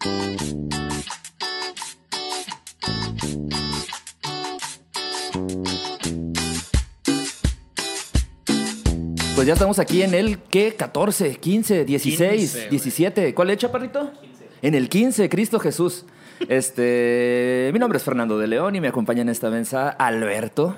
Pues ya estamos aquí en el, ¿qué? 14, 15, 16, 15, güey. 17. ¿Cuál es, chaparrito? En el 15, Cristo Jesús. Este, mi nombre es Fernando de León y me acompaña en esta mesa Alberto,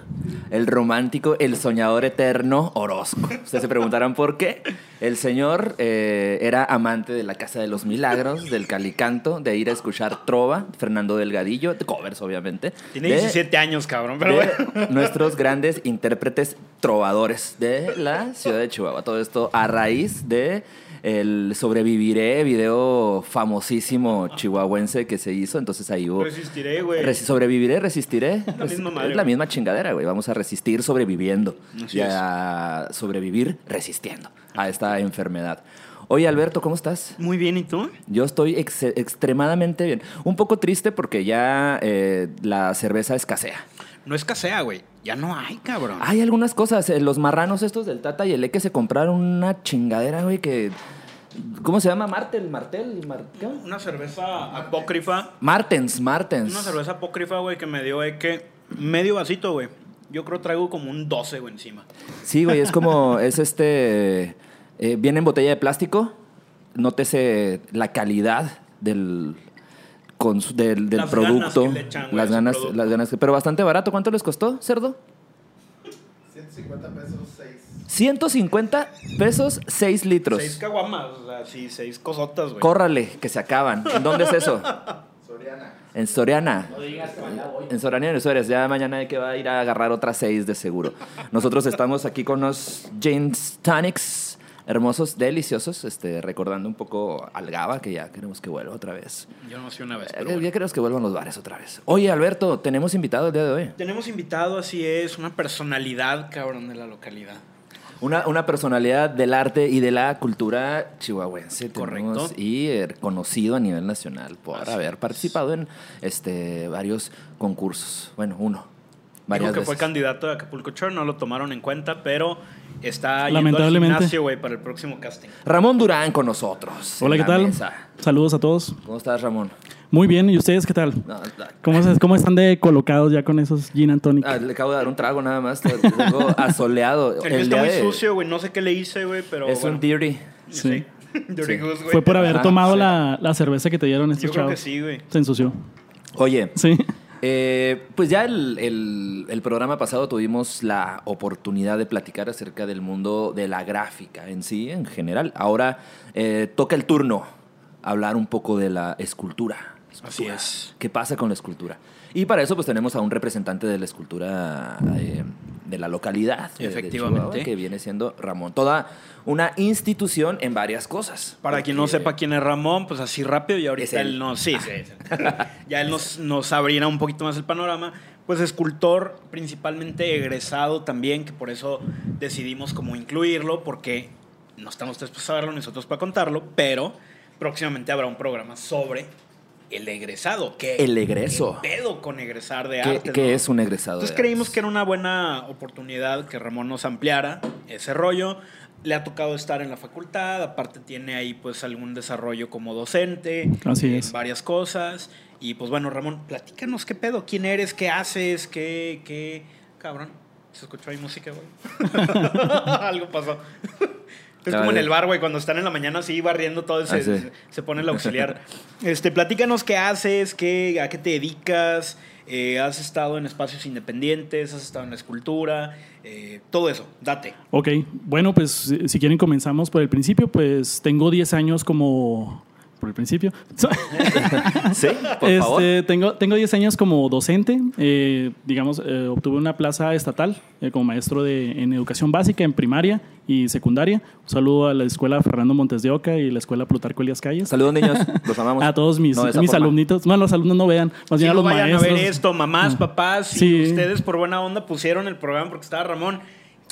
el romántico, el soñador eterno Orozco. Ustedes se preguntarán por qué. El señor eh, era amante de la Casa de los Milagros, del Calicanto, de ir a escuchar trova, Fernando Delgadillo, de covers obviamente. Tiene de- 17 años, cabrón. Pero de bueno. nuestros grandes intérpretes trovadores de la ciudad de Chihuahua. Todo esto a raíz de el Sobreviviré, video famosísimo chihuahuense que se hizo. Entonces ahí hubo... Resistiré, güey. Sobreviviré, resistiré. La misma madre, es la misma chingadera, güey. Vamos a resistir sobreviviendo. Así y a sobrevivir resistiendo a esta enfermedad. Oye, Alberto, ¿cómo estás? Muy bien, ¿y tú? Yo estoy ex- extremadamente bien. Un poco triste porque ya eh, la cerveza escasea. No escasea, güey. Ya no hay, cabrón. Hay algunas cosas. eh, Los marranos estos del Tata y el Eque se compraron una chingadera, güey, que... ¿Cómo se llama? Martel, Martel. Una cerveza apócrifa. Martens, Martens. Una cerveza apócrifa, güey, que me dio es que medio vasito, güey. Yo creo traigo como un 12, güey, encima. Sí, güey, es como, es este, eh, viene en botella de plástico, nótese la calidad del, del, del Las producto, ganas que le echan, güey, las ganas, producto. las ganas, que- pero bastante barato. ¿Cuánto les costó, cerdo? 150 pesos 6. 150 pesos, 6 litros. Seis caguamas, o sea, sí, seis cosotas, güey. Córrale, que se acaban. ¿En dónde es eso? Soriana. En Soriana. En Soriana y en Suárez. Ya mañana hay que va a ir a agarrar otras seis de seguro. Nosotros estamos aquí con los James Tonics hermosos, deliciosos, este, recordando un poco al Gaba, que ya queremos que vuelva otra vez. Yo no sé una vez, Ya, pero ya bueno. queremos que vuelvan los bares otra vez. Oye, Alberto, tenemos invitado el día de hoy. Tenemos invitado, así es, una personalidad, cabrón, de la localidad. Una, una personalidad del arte y de la cultura chihuahuense. Correcto. Y eh, conocido a nivel nacional por Así haber es. participado en este, varios concursos. Bueno, uno. Dijo que fue veces. candidato de Acapulco Shore, no lo tomaron en cuenta, pero está yendo al Lamentablemente. gimnasio, güey, para el próximo casting. Ramón Durán con nosotros. Hola, ¿qué tal? mesa. Saludos a todos. ¿Cómo estás, Ramón? Muy bien, ¿y ustedes qué tal? No, no, ¿Cómo, están de colocados ya con esos gin and tonic? ah, le acabo de dar un trago nada más. Tengo asoleado. El está muy de- sucio, güey, no sé qué le hice, güey, pero Es bueno. un dirty. Sí. Dirty Sí. Goose, güey. Fue por haber Ajá, tomado sí. la, la cerveza que te dieron estos Yo creo que chavos. sí, güey. Se ensució. Oye, Sí. Eh, pues ya el, el- el programa pasado tuvimos la oportunidad de platicar acerca del mundo de la gráfica en sí, en general. Ahora eh, toca el turno hablar un poco de la escultura. Así es. ¿Qué pasa con la escultura? Y para eso pues tenemos a un representante de la escultura eh, de la localidad. de- de Efectivamente. Chihuahua, que viene siendo Ramón. Toda una institución en varias cosas. Para quien no Porque- sepa quién es Ramón, pues así rápido y ahorita él. él nos... Sí, sí, sí. ya él nos, nos abrirá un poquito más el panorama. Pues escultor, principalmente egresado también, que por eso decidimos como incluirlo, porque no estamos ustedes para saberlo, nosotros para contarlo, pero próximamente habrá un programa sobre el egresado. ¿Qué, El egreso. ¿Qué pedo con egresar de ¿Qué, arte? qué no? es un egresado? Entonces de creímos artes? que era una buena oportunidad que Ramón nos ampliara ese rollo. Le ha tocado estar en la facultad, aparte tiene ahí pues algún desarrollo como docente, Así en es. varias cosas. Y pues bueno, Ramón, platícanos qué pedo, quién eres, qué haces, qué, qué... Cabrón, se escuchó ahí música, güey. Algo pasó. Es como en el bar, güey, cuando están en la mañana así barriendo todo, se, Ah, sí. se- se pone el auxiliar. Este, platícanos qué haces, qué, a qué te dedicas, eh, has estado en espacios independientes, has estado en la escultura, eh, todo eso, date. Ok, bueno, pues si si quieren comenzamos por el principio, pues tengo 10 años como... Por el principio. Sí, por favor. Este, tengo, tengo 10 años como docente. eh, digamos, eh, obtuve una plaza estatal eh, como maestro de, en educación básica, en primaria y secundaria. Un saludo a la escuela Fernando Montes de Oca y la escuela Plutarco Elias Calles. Saludos, niños. Los amamos. A todos mis, No mis alumnitos. Bueno, los alumnos no vean, más Si bien a los vayan maestros. a ver esto, mamás, papás, si Sí. ustedes por buena onda pusieron el programa porque estaba Ramón,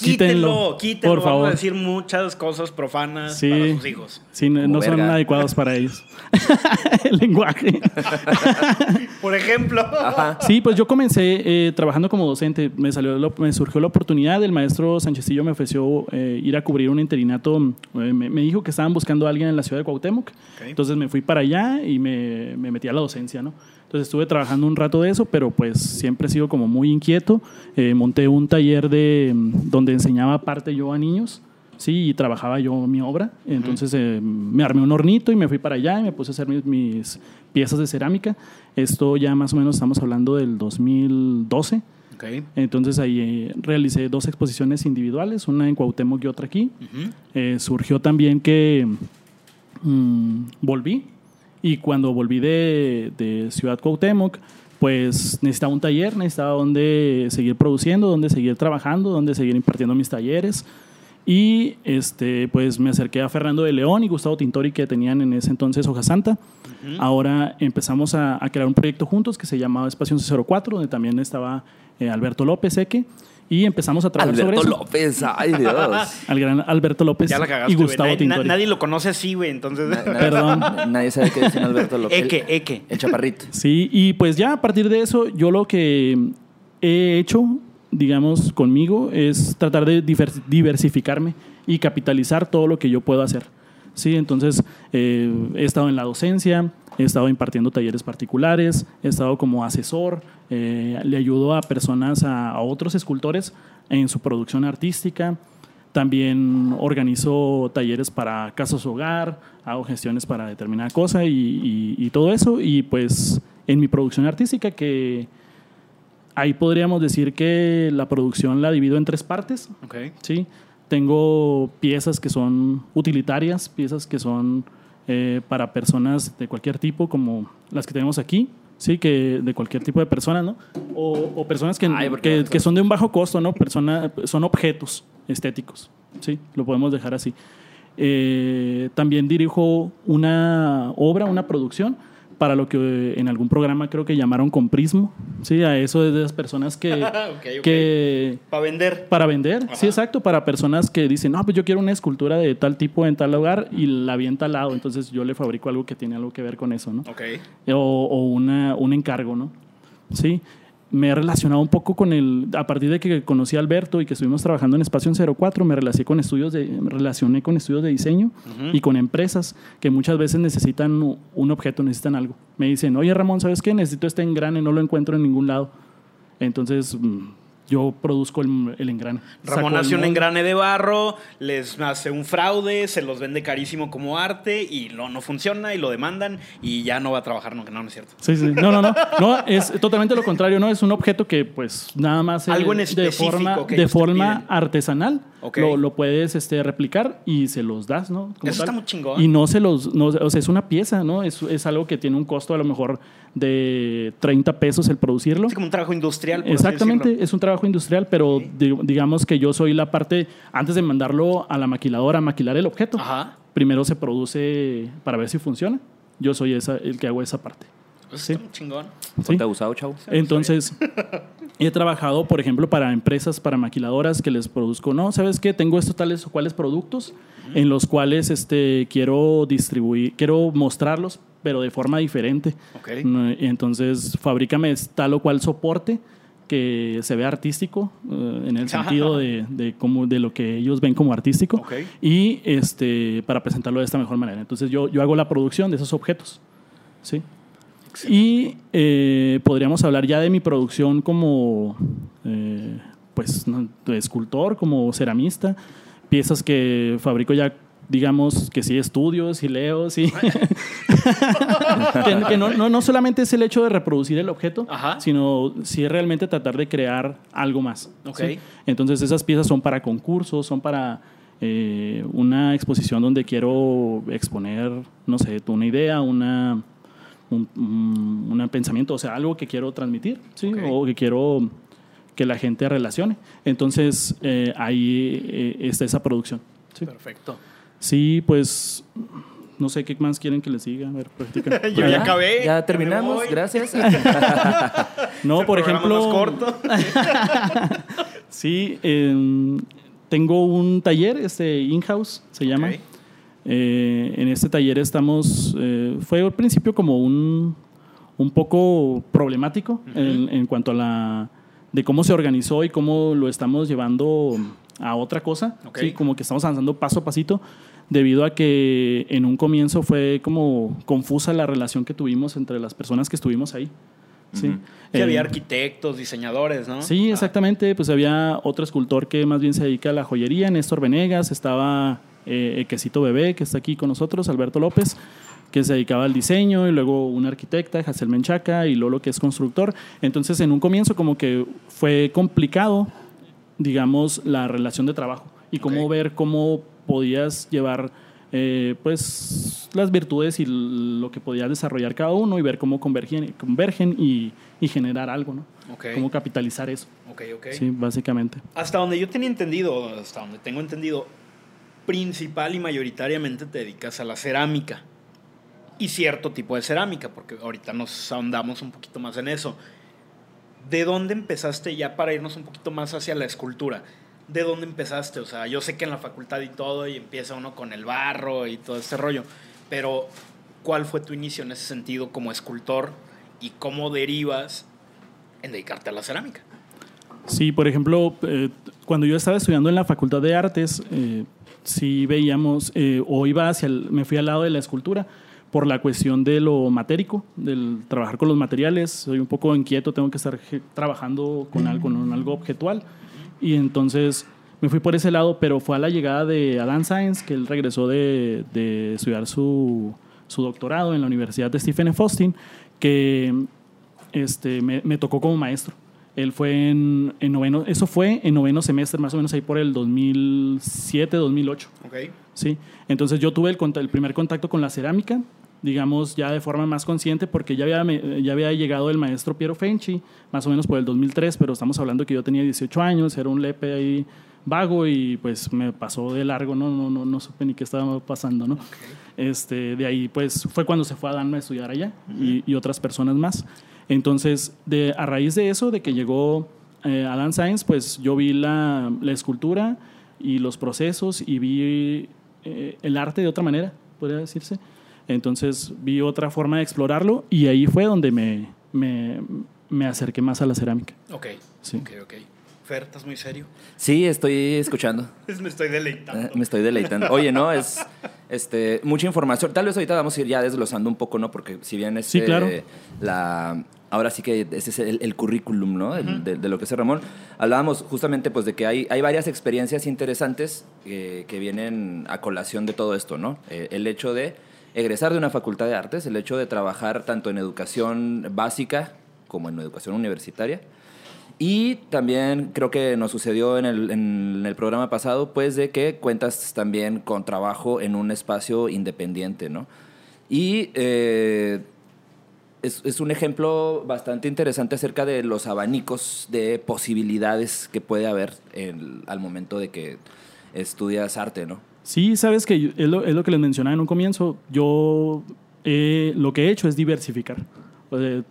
Quítenlo, Quítenlo, quítenlo. por Vamos favor. a decir muchas cosas profanas Sí. para sus hijos. Sí, no, no son adecuados para ellos. El lenguaje. Por ejemplo. Ajá. Sí, pues yo comencé eh, trabajando como docente. Me, salió la- me surgió la oportunidad. El maestro Sánchezillo me ofreció eh, ir a cubrir un interinato. Eh, me, me dijo que estaban buscando a alguien en la ciudad de Cuauhtémoc. Entonces me fui para allá y me, me metí a la docencia, ¿no? Entonces estuve trabajando un rato de eso, pero pues siempre he sido como muy inquieto. Eh, monté un taller de, mm, donde enseñaba parte yo a niños. Sí, y trabajaba yo mi obra. Entonces eh, me armé un hornito y me fui para allá y me puse a hacer mis, mis piezas de cerámica. Esto ya más o menos estamos hablando del 2012. Ok. Entonces ahí eh, realicé dos exposiciones individuales, una en Cuauhtémoc y otra aquí. Eh, surgió también que mm, volví y cuando volví de, de Ciudad Cuauhtémoc, pues necesitaba un taller, necesitaba donde seguir produciendo, donde seguir trabajando, donde seguir impartiendo mis talleres. Y este, pues me acerqué a Fernando de León y Gustavo Tintori, que tenían en ese entonces Hoja Santa. Ahora empezamos a, a crear un proyecto juntos que se llamaba Espacio 04, donde también estaba eh, Alberto López Eque. Y empezamos a trabajar Alberto sobre eso. López, ay Dios. Al gran Alberto López Ya la cagaste, y. Gustavo Nadie- Tintori. na- nadie lo conoce así, güey. Entonces. Na- Perdón. Nadie sabe qué decir Alberto López. Eque, El- eque. El chaparrito. Sí, y pues ya a partir de eso, yo lo que he hecho, digamos, conmigo es tratar de divers- diversificarme y capitalizar todo lo que yo puedo hacer. Sí, entonces eh, he estado en la docencia, he estado impartiendo talleres particulares, he estado como asesor, eh, le ayudo a personas, a, a otros escultores en su producción artística. También organizo talleres para casas hogar, hago gestiones para determinada cosa y, y- y todo eso. Y pues en mi producción artística, que ahí podríamos decir que la producción la divido en tres partes. Ok. ¿sí? Tengo piezas que son utilitarias, piezas que son eh, para personas de cualquier tipo, como las que tenemos aquí, ¿sí? Que de cualquier tipo de persona, ¿no? O, o personas que, Ay, ¿por qué que, que son de un bajo costo, ¿no? Persona, son objetos estéticos, ¿sí? Lo podemos dejar así. Eh, también dirijo una obra, una producción, para lo que en algún programa creo que llamaron comprismo, ¿sí? A eso de esas personas que... Que Para vender. para vender, Ajá. sí, exacto, para personas que dicen, no, pues yo quiero una escultura de tal tipo en tal lugar y la vi en tal lado, entonces yo le fabrico algo que tiene algo que ver con eso, ¿no? Ok. O, o una, un encargo, ¿no? Sí, me he relacionado un poco con el, a partir de que conocí a Alberto y que estuvimos trabajando en Espacio 04, me relacioné con estudios de, me relacioné con estudios de diseño y con empresas que muchas veces necesitan un objeto, necesitan algo. Me dicen, oye Ramón, ¿sabes qué? Necesito este engrane, no lo encuentro en ningún lado. Entonces, mm, yo produzco el, el engrane. Ramón hace un engrane de barro, les hace un fraude, se los vende carísimo como arte y lo, no funciona y lo demandan y ya no va a trabajar nunca. No, no es cierto. Sí, sí. No, no, no. No, es totalmente lo contrario, ¿no? Es un objeto que, pues, nada más Algo en de específico forma, que de forma artesanal. Ok. Lo, lo puedes este, replicar y se los das, ¿no? Como Eso está tal. muy chingón. Y no se los. No, o sea, es una pieza, ¿no? Es, es algo que tiene un costo a lo mejor de 30 pesos el producirlo. Es como un trabajo industrial. por así Exactamente, decirlo. es un trabajo industrial, pero di- digamos que yo soy la parte, antes de mandarlo a la maquiladora a maquilar el objeto, Ajá. primero se produce para ver si funciona. Yo soy esa, el que hago esa parte. Eso Sí. está muy chingón. ¿sí? Ponte abusado, chavo. Entonces, he trabajado, por ejemplo, para empresas, para maquiladoras que les produzco, no, ¿sabes qué? Tengo estos tales o cuales productos en los cuales este, quiero distribuir, quiero mostrarlos, pero de forma diferente. Ok. No, y Entonces, fabrícame tal o cual soporte que se vea artístico, eh, en el sentido de, de, cómo- de lo que ellos ven como artístico, Ok. y este, para presentarlo de esta mejor manera. Entonces, yo, yo hago la producción de esos objetos. ¿sí? Y eh, podríamos hablar ya de mi producción como eh, pues, escultor, como ceramista, piezas que fabrico ya, digamos, que sí estudio, sí leo, sí. que que no, no, no solamente es el hecho de reproducir el objeto, Ajá. sino sí realmente tratar de crear algo más. Ok. ¿sí? Entonces esas piezas son para concursos, son para eh, una exposición donde quiero exponer, no sé, una idea, una, un, un- un pensamiento, o sea, algo que quiero transmitir, ¿sí? O que quiero que la gente relacione. Entonces eh, ahí eh, está esa producción. ¿sí? Perfecto. Sí, pues no sé qué más quieren que les diga. A ver, practica. Yo ya acabé, ya terminamos, gracias. No, por ejemplo, más corto. Sí, em, tengo un taller, este in-house se llama. Eh, en este taller estamos, eh, fue al principio como un, un poco problemático en, en cuanto a la, de cómo se organizó y cómo lo estamos llevando a otra cosa. Ok. Sí, como que estamos avanzando paso a pasito, debido a que en un comienzo fue como confusa la relación que tuvimos entre las personas que estuvimos ahí. Sí. Ujú. Sí, había Eh, arquitectos, diseñadores, ¿no? Sí, Ah, exactamente. Pues había otro escultor que más bien se dedica a la joyería, Néstor Venegas. Estaba eh, Equecito Bebé, que está aquí con nosotros, Alberto López, que se dedicaba al diseño. Y luego una arquitecta, Hazel Menchaca, y Lolo, que es constructor. Entonces, en un comienzo, como que fue complicado, digamos, la relación de trabajo y cómo ver cómo podías llevar. eh, pues las virtudes y lo que podías desarrollar cada uno y ver cómo convergen, convergen y, y generar algo, ¿no? Ok, cómo capitalizar eso. ok, ok. Sí, básicamente. Hasta donde yo tenía entendido, hasta donde tengo entendido, principal y mayoritariamente te dedicas a la cerámica. Y cierto tipo de cerámica, porque ahorita nos ahondamos un poquito más en eso. ¿De dónde empezaste ya para irnos un poquito más hacia la escultura? ¿De dónde empezaste? O sea, yo sé que en la facultad y todo, y empieza uno con el barro y todo este rollo, pero ¿cuál fue tu inicio en ese sentido como escultor y cómo derivas en dedicarte a la cerámica? Sí, por ejemplo, eh, cuando yo estaba estudiando en la Facultad de Artes, eh, sí veíamos, eh, o iba hacia, el- me fui al lado de la escultura por la cuestión de lo matérico, del trabajar con los materiales. Soy un poco inquieto, tengo que estar trabajando con algo, con algo objetual. Y entonces me fui por ese lado, pero fue a la llegada de Adam Sáenz, que él regresó de, de estudiar su, su doctorado en la Universidad de Stephen F. Austin, que este, me, me tocó como maestro. Él fue en, en noveno, eso fue en noveno semestre, más o menos ahí por el 2007, 2008. Ok. Sí, entonces yo tuve el, el primer contacto con la cerámica, digamos ya de forma más consciente, porque ya había, ya había llegado el maestro Piero Fenci, más o menos por el 2003, pero estamos hablando que yo tenía 18 años, era un lepe ahí vago y pues me pasó de largo, no, no, no, no supe ni qué estaba pasando, ¿no? Este, de ahí pues fue cuando se fue a Danma a estudiar allá y, y otras personas más. Entonces, de, a raíz de eso, de que llegó eh, Adam Science, pues yo vi la, la escultura y los procesos y vi eh, el arte de otra manera, podría decirse. Entonces vi otra forma de explorarlo y ahí fue donde me, me, me acerqué más a la cerámica. Ok. Sí. Ok, ok. Fer, ¿estás muy serio? Sí, estoy escuchando. Me estoy deleitando. Eh, Me estoy deleitando. Oye, no, es este, mucha información. Tal vez ahorita vamos a ir ya desglosando un poco, ¿no? Porque si bien este, Sí, claro. la, ahora sí que ese es el, el currículum, ¿no? El- de, de lo que es Ramón. Hablábamos justamente pues de que hay, hay varias experiencias interesantes eh, que vienen a colación de todo esto, ¿no? Eh, el hecho de egresar de una facultad de artes, el hecho de trabajar tanto en educación básica como en educación universitaria. Y también creo que nos sucedió en el, en el programa pasado, pues de que cuentas también con trabajo en un espacio independiente, ¿no? Y eh, es, es un ejemplo bastante interesante acerca de los abanicos de posibilidades que puede haber en- al momento de que estudias arte, ¿no? Sí, sabes que es lo, que les mencionaba en un comienzo. Yo eh, lo que he hecho es diversificar. O sea,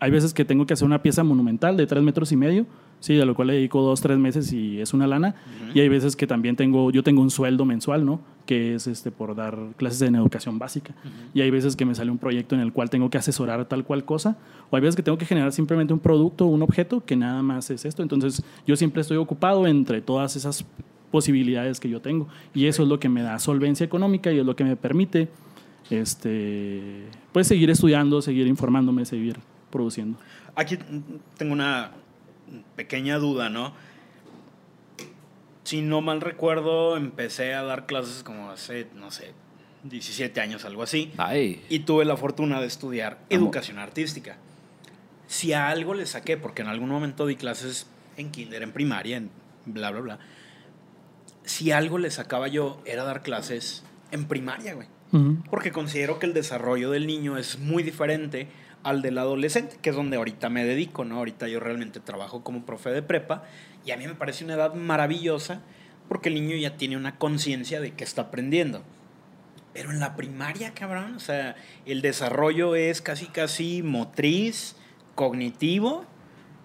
hay veces que tengo que hacer una pieza monumental de tres metros y medio, sí, a lo cual le dedico dos, tres meses y es una lana. Y hay veces que también tengo, yo tengo un sueldo mensual, ¿no? Que es este por dar clases en educación básica. Y hay veces que me sale un proyecto en el cual tengo que asesorar tal cual cosa. O hay veces que tengo que generar simplemente un producto, un objeto que nada más es esto. Entonces yo siempre estoy ocupado entre todas esas posibilidades que yo tengo. Y eso es lo que me da solvencia económica y es lo que me permite este, pues seguir estudiando, seguir informándome, seguir produciendo. Aquí tengo una pequeña duda, ¿no? Si no mal recuerdo, empecé a dar clases como hace, no sé, 17 años, algo así. Ay, Y tuve la fortuna de estudiar Amo. educación artística. Si a algo le saqué, porque en algún momento di clases en kinder, en primaria, en bla, bla, bla. Si algo le sacaba yo, era dar clases en primaria, güey. Porque considero que el desarrollo del niño es muy diferente al del adolescente, que es donde ahorita me dedico, ¿no? Ahorita yo realmente trabajo como profe de prepa y a mí me parece una edad maravillosa porque el niño ya tiene una conciencia de que está aprendiendo. Pero en la primaria, cabrón, o sea, el desarrollo es casi, casi motriz, cognitivo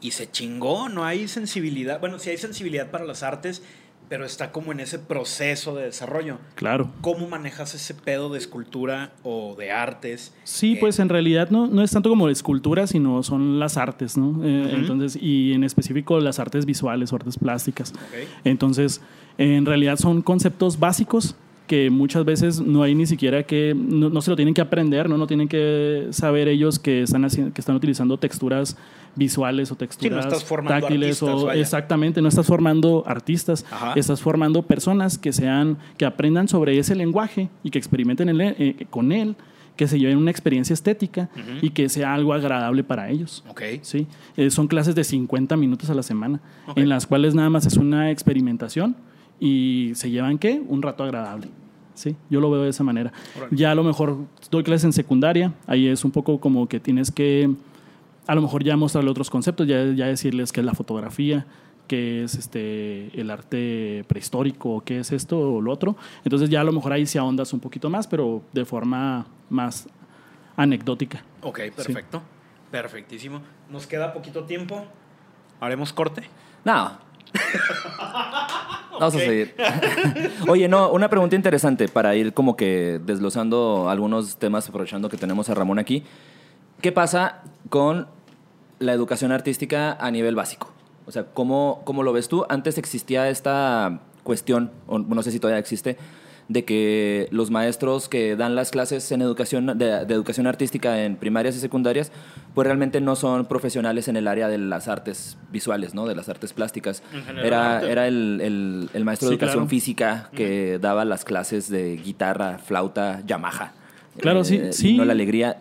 y se chingó, no hay sensibilidad. Bueno, sí hay sensibilidad para las artes, pero está como en ese proceso de desarrollo. Claro. ¿Cómo manejas ese pedo de escultura o de artes? Sí, Eh, pues en realidad no, no es tanto como la escultura, sino son las artes, ¿no? Eh, Entonces, y en específico las artes visuales o artes plásticas. ok. Entonces, en realidad son conceptos básicos que muchas veces no hay ni siquiera que, no, no se lo tienen que aprender, ¿no? No tienen que saber ellos que están, haciendo, que están utilizando texturas visuales o texturas estás formando táctiles artistas, o vaya. exactamente, no estás formando artistas, Ajá. estás formando personas que sean, que aprendan sobre ese lenguaje y que experimenten eh, con él, que se lleven una experiencia estética y que sea algo agradable para ellos. Sí, Eh, son clases de 50 minutos a la semana, en las cuales nada más es una experimentación y se llevan, ¿qué? Un rato agradable. Sí, yo lo veo de esa manera. Ya a lo mejor doy clases en secundaria, ahí es un poco como que tienes que, a lo mejor ya mostrarle otros conceptos, ya, ya decirles qué es la fotografía, qué es este, el arte prehistórico, qué es esto o lo otro. Entonces ya a lo mejor ahí se ahondas un poquito más, pero de forma más anecdótica. Ok, perfecto. Perfectísimo. Nos queda poquito tiempo. ¿Haremos corte? No. Vamos a seguir. Oye, no, una pregunta interesante para ir como que desglosando algunos temas, aprovechando que tenemos a Ramón aquí. ¿Qué pasa con la educación artística a nivel básico? O sea, ¿cómo, cómo lo ves tú? Antes existía esta cuestión, o no sé si todavía existe, de que los maestros que dan las clases en educación de, de educación artística en primarias y secundarias, pues realmente no son profesionales en el área de las artes visuales, ¿no? De las artes plásticas. Era, era el, el- el maestro de educación claro. física que daba las clases de guitarra, flauta, Yamaha. Claro, sí, Eh, sí. No la alegría.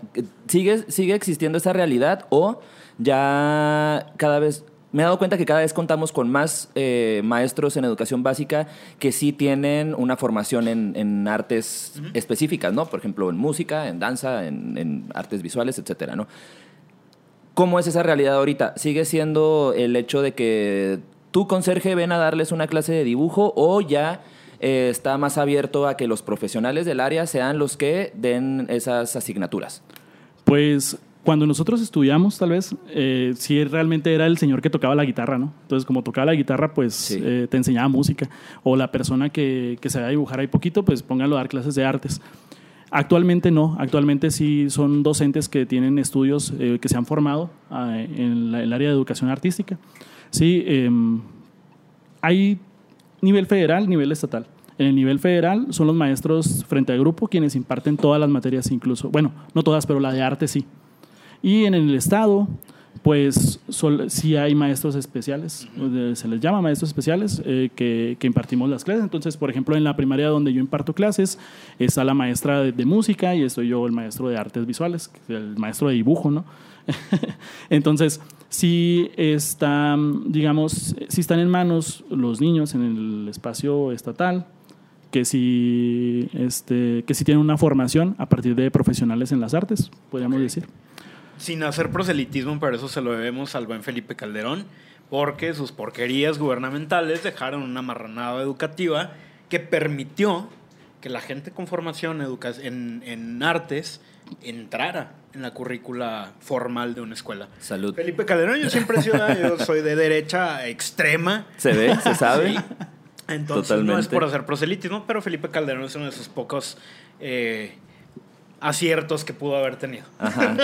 ¿Sigue, ¿Sigue existiendo esa realidad o ya cada vez... Me he dado cuenta que cada vez contamos con más eh, maestros en educación básica que sí tienen una formación en, en artes específicas, ¿no? Por ejemplo, en música, en danza, en, en artes visuales, etcétera, ¿no? ¿Cómo es esa realidad ahorita? ¿Sigue siendo el hecho de que tú, conserje, ven a darles una clase de dibujo o ya eh, está más abierto a que los profesionales del área sean los que den esas asignaturas? Pues cuando nosotros estudiamos, tal vez, eh, sí realmente era el señor que tocaba la guitarra, ¿no? Entonces, como tocaba la guitarra, pues Sí. eh, te enseñaba música. O la persona que, que sabía dibujar ahí poquito, pues póngalo a dar clases de artes. Actualmente no, actualmente sí son docentes que tienen estudios eh, que se han formado ah, en la- el área de educación artística. Sí, em, hay nivel federal, nivel estatal. En el nivel federal son los maestros frente al grupo quienes imparten todas las materias incluso. Bueno, no todas, pero la de arte sí. Y en el estado, pues sol- sí hay maestros especiales, se les llama maestros especiales eh, que, que impartimos las clases. Entonces, por ejemplo, en la primaria donde yo imparto clases, está la maestra de, de música y estoy yo el maestro de artes visuales, el maestro de dibujo, ¿no? Entonces, si están, digamos, si están en manos los niños en el espacio estatal, que si, este, que si tienen una formación a partir de profesionales en las artes, podríamos decir. Sin hacer proselitismo, pero eso se lo debemos al buen Felipe Calderón, porque sus porquerías gubernamentales dejaron una marranada educativa que permitió que la gente con formación en, en artes entrara en la currícula formal de una escuela. Salud. Felipe Calderón, yo siempre he sido, yo soy de derecha extrema. ¿Se ve? ¿Se sabe? Sí. Entonces no es por hacer proselitismo, pero Felipe Calderón es uno de esos pocos eh, aciertos que pudo haber tenido. Ajá.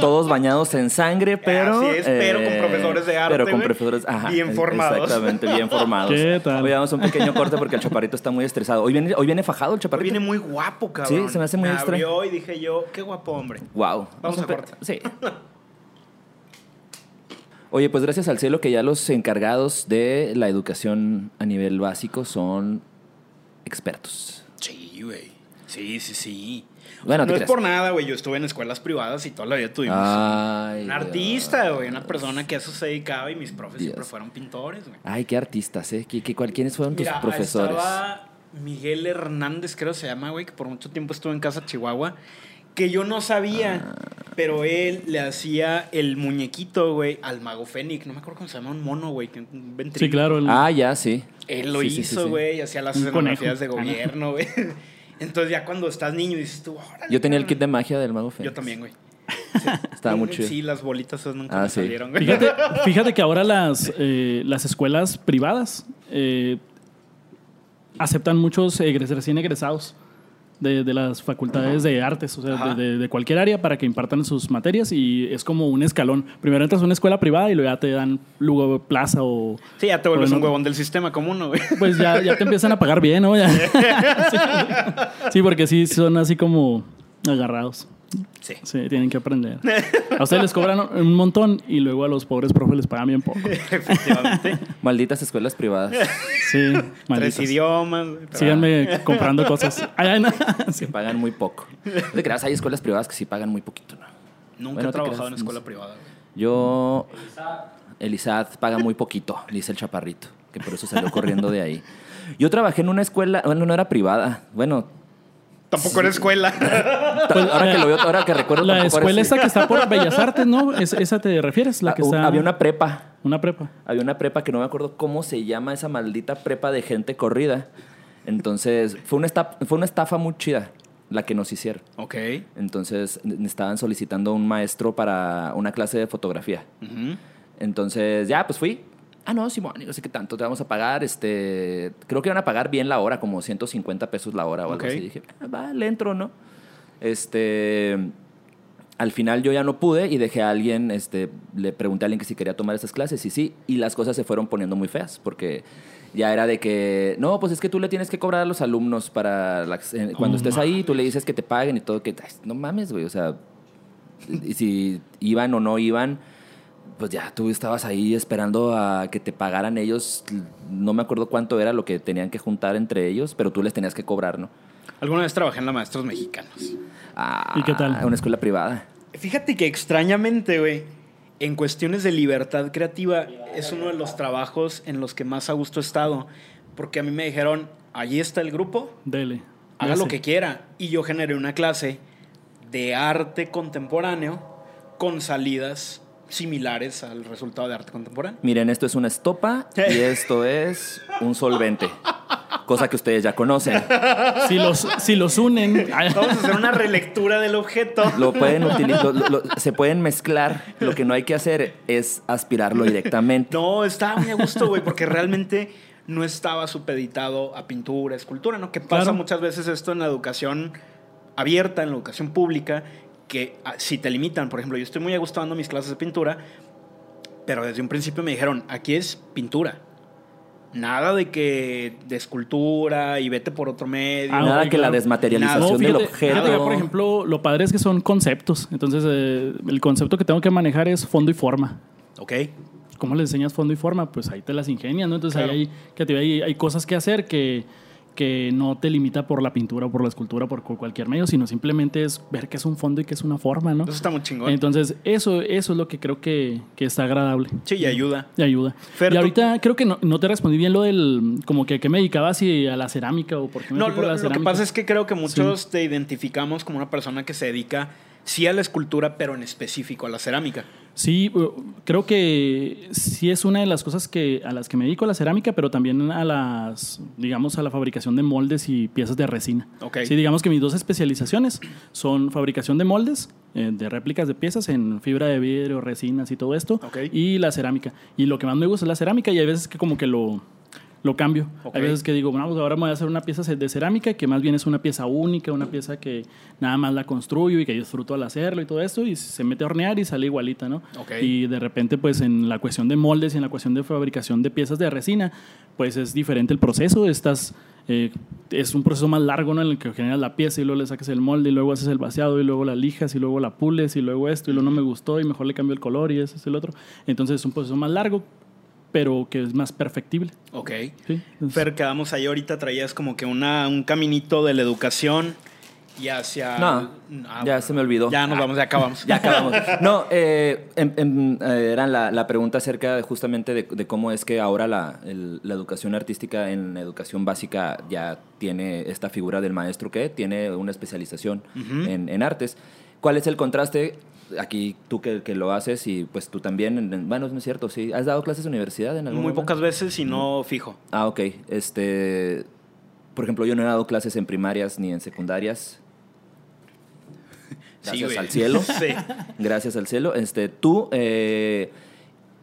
Todos bañados en sangre, pero. Así es, pero con eh, profesores de arte, Pero con profesores. Ajá, Bien formados. Exactamente, bien formados. ¿Qué tal? Oye, vamos a un pequeño corte porque el chaparrito está muy estresado. Hoy viene, hoy viene fajado el Hoy chaparrito. viene muy guapo, cabrón. Sí, se me hace muy extra. abrió y dije yo, qué guapo hombre. Wow. Vamos a corte. Sí. Oye, pues gracias al cielo que ya los encargados de la educación a nivel básico son expertos. Sí, güey. Sí, sí, sí. Bueno, no es creas. por nada, güey. Yo estuve en escuelas privadas y toda la vida tuvimos Ay, un artista, güey. Una persona que a eso se dedicaba y mis profes Dios. siempre fueron pintores, güey. Ay, qué artistas, ¿eh? ¿Qué, qué, cuál- ¿Quiénes fueron tus profesores? estaba Miguel Hernández, creo se llama, güey, que por mucho tiempo estuvo en Casa Chihuahua, que yo no sabía, Ah. pero él le hacía el muñequito, güey, al mago Fénix. No me acuerdo cómo se llama, un mono, güey, un. Sí, claro. el- Ah, ya, sí. Él lo Sí, sí, sí, hizo, sí. güey, hacía las escenografías de gobierno, güey. Entonces ya cuando estás niño dices tú, órale, Yo tenía el kit de magia del mago Fénix. Yo también, güey. Estaba muy chido. Sí, las bolitas esas nunca Ah, me sí. salieron, güey. Fíjate, fíjate que ahora las, eh, las escuelas privadas eh, aceptan muchos egres- recién egresados de, de las facultades de artes, o sea, de, de- cualquier área para que impartan sus materias y es como un escalón. Primero entras a una escuela privada y luego ya te dan luego plaza o... Sí, ya te vuelves un huevón del sistema uno, güey. Pues ya, ya te empiezan a pagar bien, ¿no? Ya. Sí, porque sí son así como agarrados. Sí. Sí, tienen que aprender. A ustedes les cobran un montón y luego a los pobres profes les pagan bien poco. Efectivamente. Malditas escuelas privadas Sí, Tres malditos. idiomas. Síganme comprando cosas. Ay, no. Sí. que pagan muy poco. No te creas, hay escuelas privadas que sí pagan muy poquito, ¿no? Nunca Bueno, he trabajado creas, en escuela no sé. privada. güey. Yo. Elisad paga muy poquito, dice el chaparrito, que por eso salió corriendo de ahí. Yo trabajé en una escuela, bueno, no era privada. Bueno, Tampoco era escuela. ahora que lo veo, ahora que recuerdo. La escuela esta que está por Bellas Artes, ¿no? ¿Es- ¿Esa te refieres? La que Ah, está... Había una prepa. Una prepa. Había una prepa que no me acuerdo cómo se llama esa maldita prepa de gente corrida. Entonces, fue una estafa, fue una estafa muy chida la que nos hicieron. ok. Entonces, me estaban solicitando un maestro para una clase de fotografía. Entonces, ya, pues fui. Ah, no, Simón, y no sé qué tanto te vamos a pagar. Este, creo que iban a pagar bien la hora, como 150 pesos la hora o algo Ok. así. Dije, ah, va, le entro, ¿no? Este, al final yo ya no pude y dejé a alguien, este, le pregunté a alguien que si quería tomar esas clases y sí, y las cosas se fueron poniendo muy feas porque ya era de que, no, pues es que tú le tienes que cobrar a los alumnos para las- eh, cuando Oh, estés ahí, tú le dices que te paguen y todo, que ay, no mames, güey, o sea, y si iban o no iban, pues ya tú estabas ahí esperando a que te pagaran ellos, no me acuerdo cuánto era lo que tenían que juntar entre ellos, pero tú les tenías que cobrar, ¿no? Alguna vez trabajé en la Maestros Mexicanos. Ah, ¿Y qué tal? Una escuela privada. Fíjate que extrañamente, güey, en cuestiones de libertad creativa, es uno de los trabajos en los que más a gusto he estado. Porque a mí me dijeron, allí está el grupo, Dele. haga lo que quiera. Y yo generé una clase de arte contemporáneo con salidas similares al resultado de arte contemporáneo. Miren, esto es una estopa y esto es un solvente, cosa que ustedes ya conocen. Si los, si los unen... Vamos a hacer una relectura del objeto. Lo pueden utilizar, se pueden mezclar. Lo que no hay que hacer es aspirarlo directamente. No, estaba muy a gusto, güey, porque realmente no estaba supeditado a pintura, escultura, ¿no? Que pasa Claro. muchas veces esto en la educación abierta, en la educación pública, que ah, si te limitan, por ejemplo, yo estoy muy a gusto dando mis clases de pintura, pero desde un principio me dijeron, aquí es pintura. Nada de que de escultura y vete por otro medio. Ah, Nada que la desmaterialización No, del objeto. por ejemplo, lo padre es que son conceptos. Entonces, eh, el concepto que tengo que manejar es fondo y forma. Ok. ¿Cómo le enseñas fondo y forma? Pues ahí te las ingenias, ¿no? Entonces Claro. ahí hay, que hay, hay cosas que hacer que, que no te limita por la pintura o por la escultura, por cu- cualquier medio, sino simplemente es ver qué es un fondo y qué es una forma, ¿no? Eso está muy chingón. Entonces, eso, eso es lo que creo que, que está agradable. sí, y ayuda. Y ayuda. Y ahorita creo que no, no te respondí bien lo del, como que a qué me dedicabas y a la cerámica o por qué me No, por lo, la lo que cerámica. pasa es que creo que muchos te identificamos como una persona que se dedica sí a la escultura, pero en específico a la cerámica. Sí, uh, creo que sí es una de las cosas que, a las que me dedico a la cerámica, pero también a las, digamos, a la fabricación de moldes y piezas de resina. Ok. Sí, digamos que mis dos especializaciones son fabricación de moldes, eh, de réplicas de piezas en fibra de vidrio, resinas y todo esto, Ok. y la cerámica. Y lo que más me gusta es la cerámica y hay veces que como que lo, lo cambio. Ok. Hay veces que digo, bueno, pues ahora me voy a hacer una pieza de cerámica que más bien es una pieza única, una pieza que nada más la construyo y que disfruto al hacerlo y todo esto, y se mete a hornear y sale igualita, ¿no? Ok. Y de repente, pues en la cuestión de moldes y en la cuestión de fabricación de piezas de resina, pues es diferente el proceso. Estás, eh, es un proceso más largo, ¿no? En el que generas la pieza y luego le sacas el molde y luego haces el vaciado y luego la lijas y luego la pules y luego esto y luego no me gustó y mejor le cambio el color y ese es el otro. Entonces es un proceso más largo, pero que es más perfectible. Ok. ¿sí? Entonces, Fer, quedamos ahí ahorita, traías como que una, un caminito de la educación y hacia... No, Ah, ya bueno. se me olvidó. Ya nos Ah. vamos, ya acabamos. Ya acabamos. No, eh, em- em, eh, era la, la pregunta acerca de justamente de, de cómo es que ahora la, el- la educación artística en educación básica ya tiene esta figura del maestro que tiene una especialización en, en artes. ¿Cuál es el contraste? Aquí tú que, que lo haces y pues tú también, en- en- bueno, no es cierto, sí. ¿Has dado clases de universidad en algún Muy momento? pocas veces y no fijo. Ah, ok. Este, por ejemplo, yo no he dado clases en primarias ni en secundarias. Gracias al cielo. Sí. Gracias al cielo. Este, tú, eh,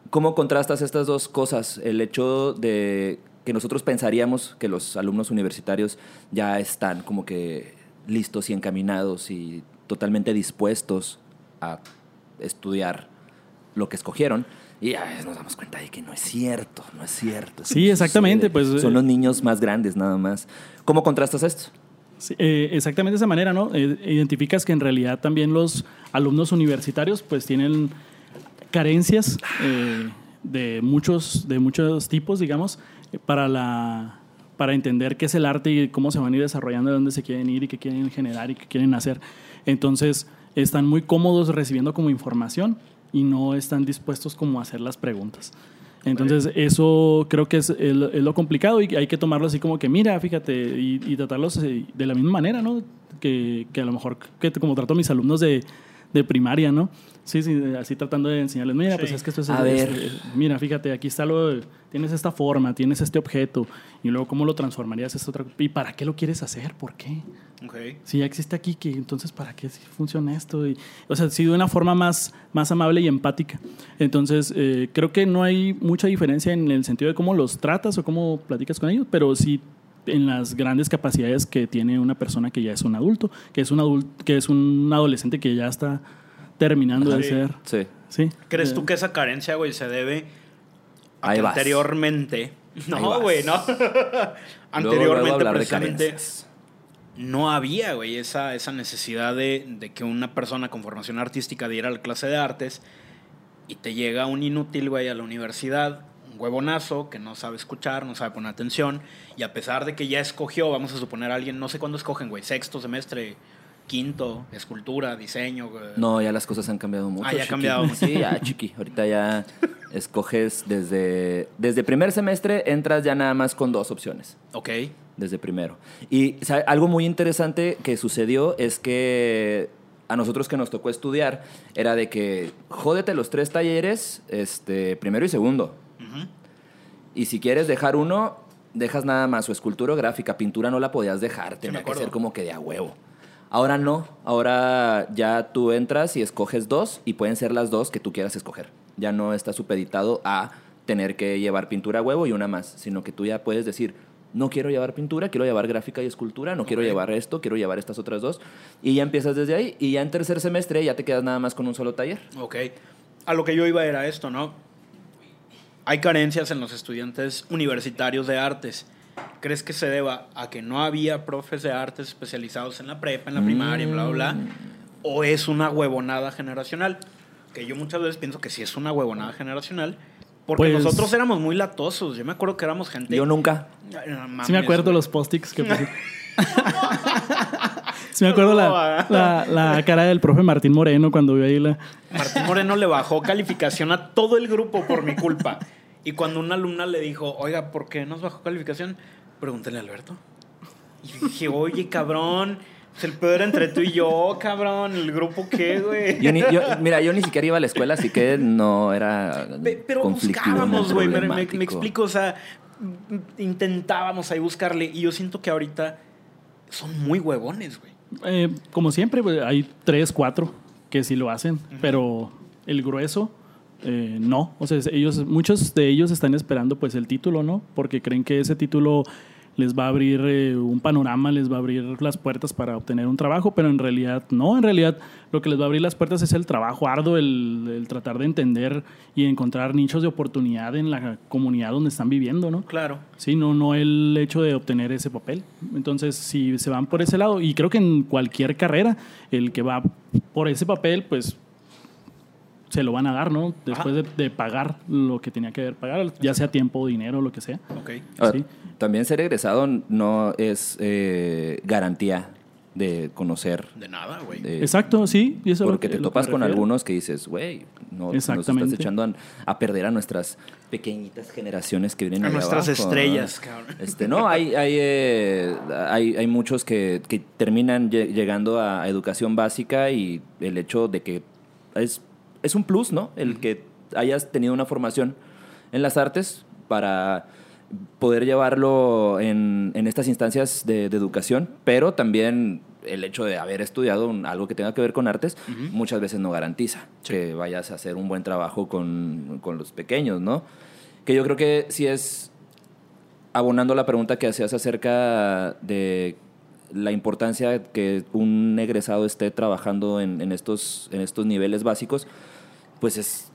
¿cómo contrastas estas dos cosas? El hecho de que nosotros pensaríamos que los alumnos universitarios ya están como que listos y encaminados y totalmente dispuestos a estudiar lo que escogieron. Y a veces nos damos cuenta de que no es cierto, no es cierto. Sí, exactamente, sucede. pues, Son eh, los niños más grandes nada más. ¿Cómo contrastas esto? Sí, eh, exactamente de esa manera, ¿no? Eh, identificas que en realidad también los alumnos universitarios pues tienen carencias eh, de, muchos, de muchos tipos, digamos, eh, para, la, para entender qué es el arte y cómo se van a ir desarrollando, de dónde se quieren ir y qué quieren generar y qué quieren hacer. Entonces, están muy cómodos recibiendo como información y no están dispuestos como a hacer las preguntas. Entonces, eso creo que es, el- es lo complicado y hay que tomarlo así como que, mira, fíjate, y, y tratarlos eh, de la misma manera, ¿no? Que, que a lo mejor, que como trato a mis alumnos de, de primaria, ¿no? Sí, sí, así tratando de enseñarles, mira, pues Sí. es que esto es... A es- ver. es- mira, fíjate, aquí está lo... Tienes esta forma, tienes este objeto, y luego cómo lo transformarías a esta otra... ¿Y para qué lo quieres hacer? ¿Por qué? Ok. Si ya existe aquí, que entonces ¿para qué funciona esto? Y, o sea, sí de una forma más, más amable y empática. Entonces, eh, creo que no hay mucha diferencia en el sentido de cómo los tratas o cómo platicas con ellos, pero sí en las grandes capacidades que tiene una persona que ya es un adulto, que es un adulto, que es un adolescente que ya está terminando de ser. Sí. Sí. ¿Crees Eh, tú que esa carencia, güey, se debe a Ahí que vas. anteriormente... No, güey, no. Anteriormente, luego precisamente, no había, güey, esa, esa necesidad de, de que una persona con formación artística diera la clase de artes y te llega un inútil, güey, a la universidad, un huevonazo que no sabe escuchar, no sabe poner atención, y a pesar de que ya escogió, vamos a suponer a alguien, no sé cuándo escogen, güey, sexto semestre, quinto, escultura, diseño, güey. No, ya las cosas han cambiado mucho. Ah, ya ha cambiado mucho. Sí, ya, chiqui. Ahorita ya escoges desde, desde primer semestre, entras ya nada más con dos opciones. Ok, Desde primero. Y algo muy interesante que sucedió es que a nosotros que nos tocó estudiar era de que jódete los tres talleres, este, primero y segundo. Y si quieres dejar uno, dejas nada más o escultura o gráfica. Pintura no la podías dejar, tenía que acuerdo. ser como que de a huevo. Ahora no, ahora ya tú entras y escoges dos y pueden ser las dos que tú quieras escoger. Ya no está supeditado a tener que llevar pintura a huevo y una más, sino que tú ya puedes decir, no quiero llevar pintura, quiero llevar gráfica y escultura, no quiero llevar esto, quiero llevar estas otras dos. Y ya empiezas desde ahí y ya en tercer semestre ya te quedas nada más con un solo taller. ok. A lo que yo iba era esto, ¿no? Hay carencias en los estudiantes universitarios de artes. ¿Crees que se deba a que no había profes de artes especializados en la prepa, en la primaria, bla, bla, bla? ¿O es una huevonada generacional? Que yo muchas veces pienso que sí es una huevonada generacional. Porque Pues- nosotros éramos muy latosos. Yo me acuerdo que éramos gente... Yo nunca. Mames, Sí me acuerdo güey. los post-its que puse. sí me acuerdo la, la, la cara del profe Martín Moreno cuando vio ahí la... Martín Moreno le bajó calificación a todo el grupo por mi culpa. Y cuando una alumna le dijo, oiga, ¿por qué nos bajó calificación? Pregúntale a Alberto. Y yo dije, oye, cabrón, pues el peor era entre tú y yo, cabrón. ¿El grupo qué, güey? Yo ni- yo- mira, yo ni siquiera iba a la escuela, así que no era Pe- Pero buscábamos, güey, me, me- me problemático. explico, o sea, intentábamos ahí buscarle. Y yo siento que ahorita son muy huevones, güey. Eh, como siempre, hay tres, cuatro que sí lo hacen, pero el grueso eh, no. O sea, ellos, muchos de ellos están esperando pues el título, ¿no? Porque creen que ese título les va a abrir eh, un panorama, les va a abrir las puertas para obtener un trabajo, pero en realidad no, en realidad lo que les va a abrir las puertas es el trabajo arduo, el, el tratar de entender y encontrar nichos de oportunidad en la comunidad donde están viviendo, ¿no? Claro. Sí, no, no el hecho de obtener ese papel. Entonces, si se van por ese lado, y creo que en cualquier carrera, el que va por ese papel, pues se lo van a dar, ¿no? Después de, de pagar lo que tenía que haber pagado, ya sea tiempo, dinero, lo que sea. Ok. Sí. También ser egresado no es eh, garantía de conocer. De nada, güey. Exacto, sí. Y eso es lo porque que- te topas con algunos que dices, güey, no, nos estás Exactamente. echando a, a perder a nuestras pequeñitas generaciones que vienen A nuestras abajo, estrellas, ¿no? cabrón. Este, no, hay, hay, eh, hay, hay muchos que, que terminan lle- llegando a educación básica y el hecho de que es, es un plus, ¿no? El que hayas tenido una formación en las artes para poder llevarlo en, en estas instancias de, de educación, pero también el hecho de haber estudiado un- algo que tenga que ver con artes muchas veces no garantiza que vayas a hacer un buen trabajo con, con los pequeños, ¿no? Que yo creo que sí es abonando la pregunta que hacías acerca de la importancia que un egresado esté trabajando en, en estos, en estos niveles básicos, pues es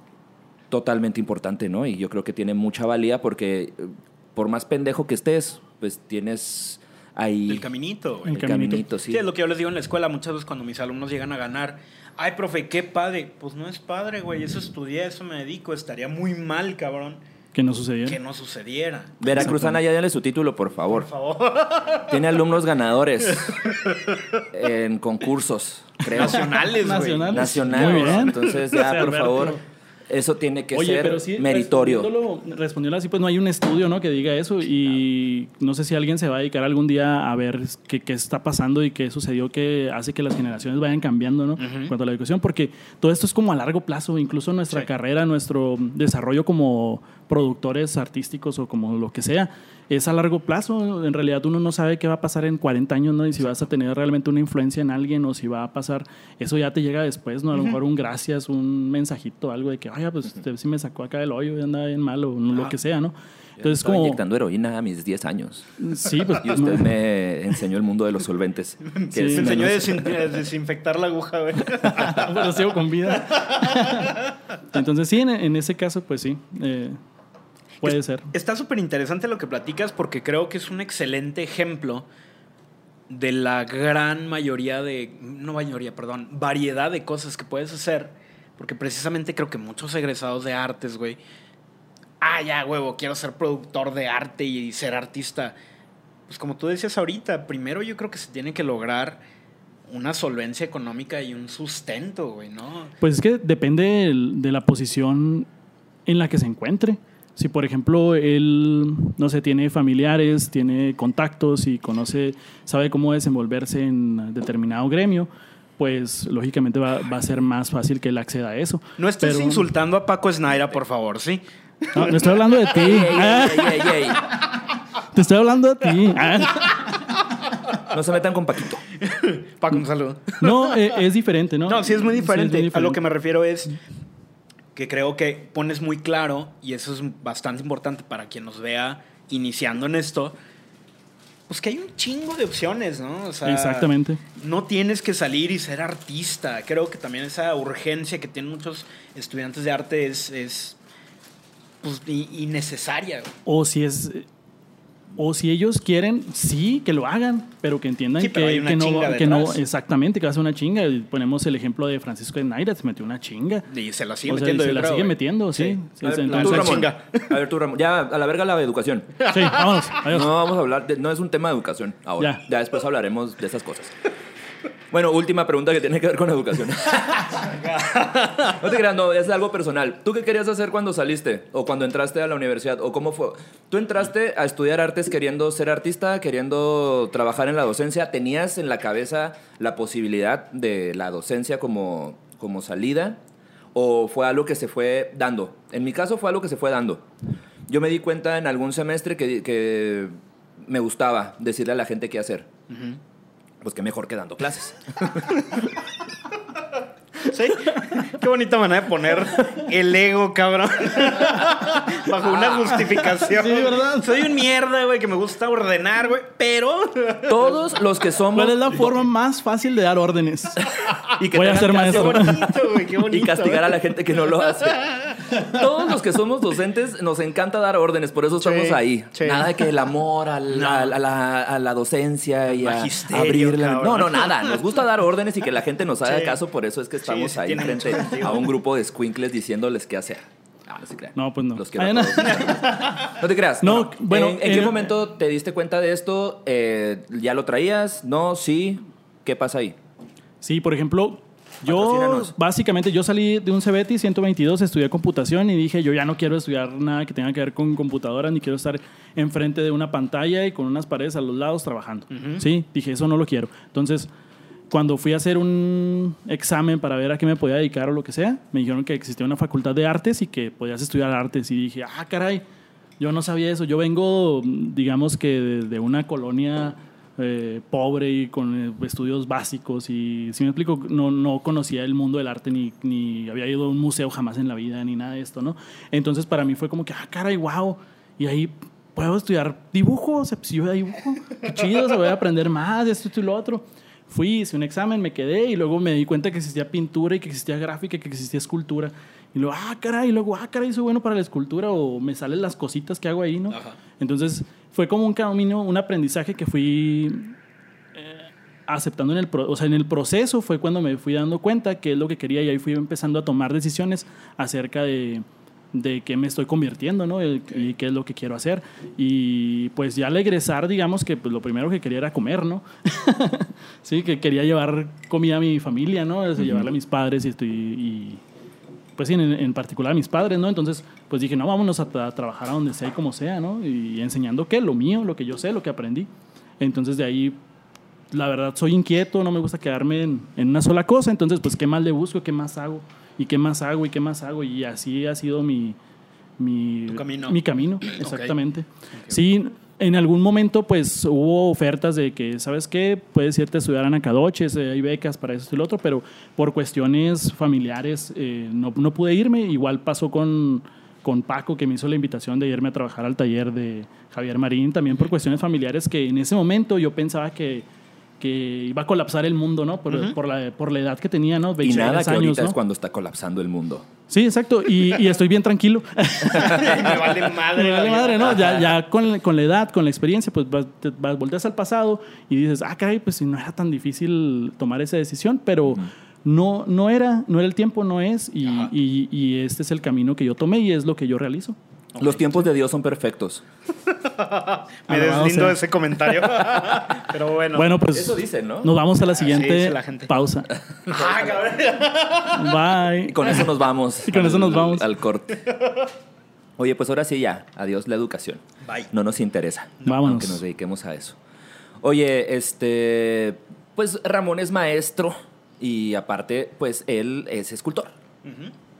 totalmente importante, ¿no? Y yo creo que tiene mucha valía porque eh, por más pendejo que estés, pues tienes ahí El caminito, el El caminito. caminito, sí. Sí, es lo que yo les digo en la escuela muchas veces cuando mis alumnos llegan a ganar. Ay, profe, qué padre. Pues no es padre, güey. Eso estudié, eso me dedico. Estaría muy mal, cabrón, Que no sucediera. que no sucediera. Veracruzana, ya dale su título, por favor. Por favor. Tiene alumnos ganadores en concursos, creo. Nacionales, güey. Nacionales. Nacionales. Muy bien. Entonces, ya, O sea, por Alberto. favor, eso tiene que Oye, ser pero sí, meritorio. Respondiéndolo así, pues no hay un estudio ¿no? que diga eso y no sé si alguien se va a dedicar algún día a ver qué, qué está pasando y qué sucedió que hace que las generaciones vayan cambiando ¿no? en cuanto a la educación, porque todo esto es como a largo plazo, incluso nuestra Sí. carrera, nuestro desarrollo como productores artísticos o como lo que sea, es a largo plazo. En realidad uno no sabe qué va a pasar en 40 años, ¿no? Y si vas a tener realmente una influencia en alguien o si va a pasar, eso ya te llega después, ¿no? A lo mejor un gracias, un mensajito, algo de que, ay, pues este sí me sacó acá del hoyo y andaba bien mal o no, lo que sea, ¿no? Entonces Estaba como... inyectando heroína a mis 10 años. Sí, pues... Y usted me enseñó el mundo de los solventes. que Sí, Me enseñó a a desinfectar la aguja, güey. pero sigo con vida. Entonces sí, en, en ese caso, pues sí, eh, puede ser. Está súper interesante lo que platicas porque creo que es un excelente ejemplo de la gran mayoría de, no mayoría, perdón, variedad de cosas que puedes hacer. Porque precisamente creo que muchos egresados de artes, güey, ah, ya, huevo, quiero ser productor de arte y ser artista. Pues como tú decías ahorita, primero yo creo que se tiene que lograr una solvencia económica y un sustento, güey, ¿no? Pues es que depende de la posición en la que se encuentre. Si, por ejemplo, él, no sé, tiene familiares, tiene contactos y conoce, sabe cómo desenvolverse en determinado gremio, pues lógicamente va, va a ser más fácil que él acceda a eso. No estés Pero- insultando a Paco Snaira, por favor, ¿sí? No, no estoy hablando de ti. Ey, ey, ey, ey, ey. te estoy hablando de ti. No se metan con Paquito. Paco, un saludo. No, eh, es diferente, ¿no? No, sí es muy Sí, diferente. muy A lo que diferente. me refiero es que creo que pones muy claro, y eso es bastante importante para quien nos vea iniciando en esto, pues que hay un chingo de opciones, ¿no? O sea, Exactamente. No tienes que salir y ser artista. Creo que también esa urgencia que tienen muchos estudiantes de arte es, es pues, innecesaria. O si es. O si ellos quieren, sí, que lo hagan, pero que entiendan Sí, pero que, hay una que no, que no, exactamente, que va a ser una chinga. Ponemos el ejemplo de Francisco de Naira, se metió una chinga. Y se la sigue O sea, metiendo. y se la creo, sigue metiendo, sí. Sí, A ver, sí, tú, entonces- Ramón. chinga. A ver, tú, Ramón. Ya, a la verga la educación. Sí, vámonos, adiós. No vamos a hablar, de- no es un tema de educación ahora. Ya. Ya. después hablaremos de esas cosas. Bueno, última pregunta que tiene que ver con educación. no te creas, no, es algo personal. ¿Tú qué querías hacer cuando saliste o cuando entraste a la universidad o cómo fue? ¿Tú entraste a estudiar artes queriendo ser artista, queriendo trabajar en la docencia? ¿Tenías en la cabeza la posibilidad de la docencia como, como salida? ¿O fue algo que se fue dando? En mi caso fue algo que se fue dando. Yo me di cuenta en algún semestre que, que me gustaba decirle a la gente qué hacer. Pues que mejor que dando clases. ¿Sí? Qué bonita manera de poner el ego, cabrón. Bajo una justificación. Sí, ¿verdad? Soy un mierda, güey, que me gusta ordenar, güey, pero... Todos los que somos... ¿Cuál es la forma más fácil de dar órdenes? y que Voy a ser maestro. bonito, güey, qué bonito. Y castigar a la gente que no lo hace. Todos los que somos docentes nos encanta dar órdenes, por eso estamos Sí, ahí. sí. Nada de que el amor al- No. al- a, la, a la docencia y a abrirla. No, no, nada. Nos gusta dar órdenes y que la gente nos haga Sí. caso, por eso es que estamos sí, ahí frente a un grupo de squinkles diciéndoles qué hacer. No, no se crean. No, pues no. Los quiero Ay, no. No te creas. No, bueno, ¿En, en qué en- momento te diste cuenta de esto? Eh, ¿Ya lo traías? ¿No? ¿Sí? ¿Qué pasa ahí? Sí, por ejemplo, yo básicamente yo salí de un CBT 122, estudié computación y dije, yo ya no quiero estudiar nada que tenga que ver con computadoras, ni quiero estar enfrente de una pantalla y con unas paredes a los lados trabajando. Sí, dije, eso no lo quiero. Entonces, cuando fui a hacer un examen para ver a qué me podía dedicar o lo que sea, me dijeron que existía una facultad de artes y que podías estudiar artes y dije, ah, caray, yo no sabía eso. Yo vengo, digamos que de, una colonia eh, pobre y con eh, estudios básicos y, si me explico, no, no conocía el mundo del arte ni, ni había ido a un museo jamás en la vida ni nada de esto, ¿no? Entonces para mí fue como que, ah, caray, wow. Y ahí puedo estudiar dibujo, o sea, pues yo dibujo, qué chido, o sea, voy a aprender más esto y lo otro. Fui, hice un examen, me quedé y luego me di cuenta que existía pintura y que existía gráfica y que existía escultura. Y luego, ah, caray, y luego, ah, caray, soy bueno para la escultura o me salen las cositas que hago ahí, ¿no? Ajá. Entonces, fue como un camino, un aprendizaje que fui eh, aceptando en el, pro- o sea, en el proceso fue cuando me fui dando cuenta qué es lo que quería y ahí fui empezando a tomar decisiones acerca de, de qué me estoy convirtiendo, ¿no? El- Y qué es lo que quiero hacer. Y pues ya al egresar, digamos que pues, lo primero que quería era comer, ¿no? sí, que quería llevar comida a mi familia, ¿no? O sea, Llevarle a mis padres y, estoy, y pues sí, en, en particular a mis padres, ¿no? Entonces, pues dije, no, vámonos a, tra- a trabajar a donde sea y como sea, ¿no? Y enseñando qué, lo mío, lo que yo sé, lo que aprendí. Entonces, de ahí, la verdad, soy inquieto, no me gusta quedarme en, en una sola cosa. Entonces, pues, ¿qué más le busco? ¿Qué más hago? ¿Y qué más hago? ¿Y qué más hago? Y así ha sido mi... Mi Tu camino. Mi camino, exactamente. Sí, en algún momento, pues hubo ofertas de que, ¿sabes qué? Puedes irte a estudiar a Nacadoches, eh, hay becas para eso y lo otro, pero por cuestiones familiares eh, no, no pude irme. Igual pasó con, con Paco, que me hizo la invitación de irme a trabajar al taller de Javier Marín, también por cuestiones familiares que en ese momento yo pensaba que, que iba a colapsar el mundo, ¿no? Por, por, la, por la edad que tenía, ¿no? Y nada 23 que años, ahorita ¿no? es cuando está colapsando el mundo. Sí, exacto. Y, y estoy bien tranquilo. me vale madre. Me vale madre, ¿no? Ya, ya con, con la edad, con la experiencia, pues vas, te, vas- volteas al pasado y dices, ah, caray, pues si no era tan difícil tomar esa decisión, pero no, no era, no era el tiempo, no es, y, Ajá. y- y este es el camino que yo tomé y es lo que yo realizo. Los tiempos de Dios son perfectos. Me Alabado deslindo sea. de ese comentario. Pero bueno. Bueno, pues Eso dicen, ¿no? nos vamos a la sí, siguiente la gente. pausa. Ah, cabrón. Bye. Y con eso nos vamos. Y con eso nos vamos. Al corte. Oye, pues ahora sí ya. Adiós la educación. Bye. No nos interesa. Vámonos. Aunque nos dediquemos a eso. Oye, este. Pues Ramón es maestro y aparte, pues él es escultor.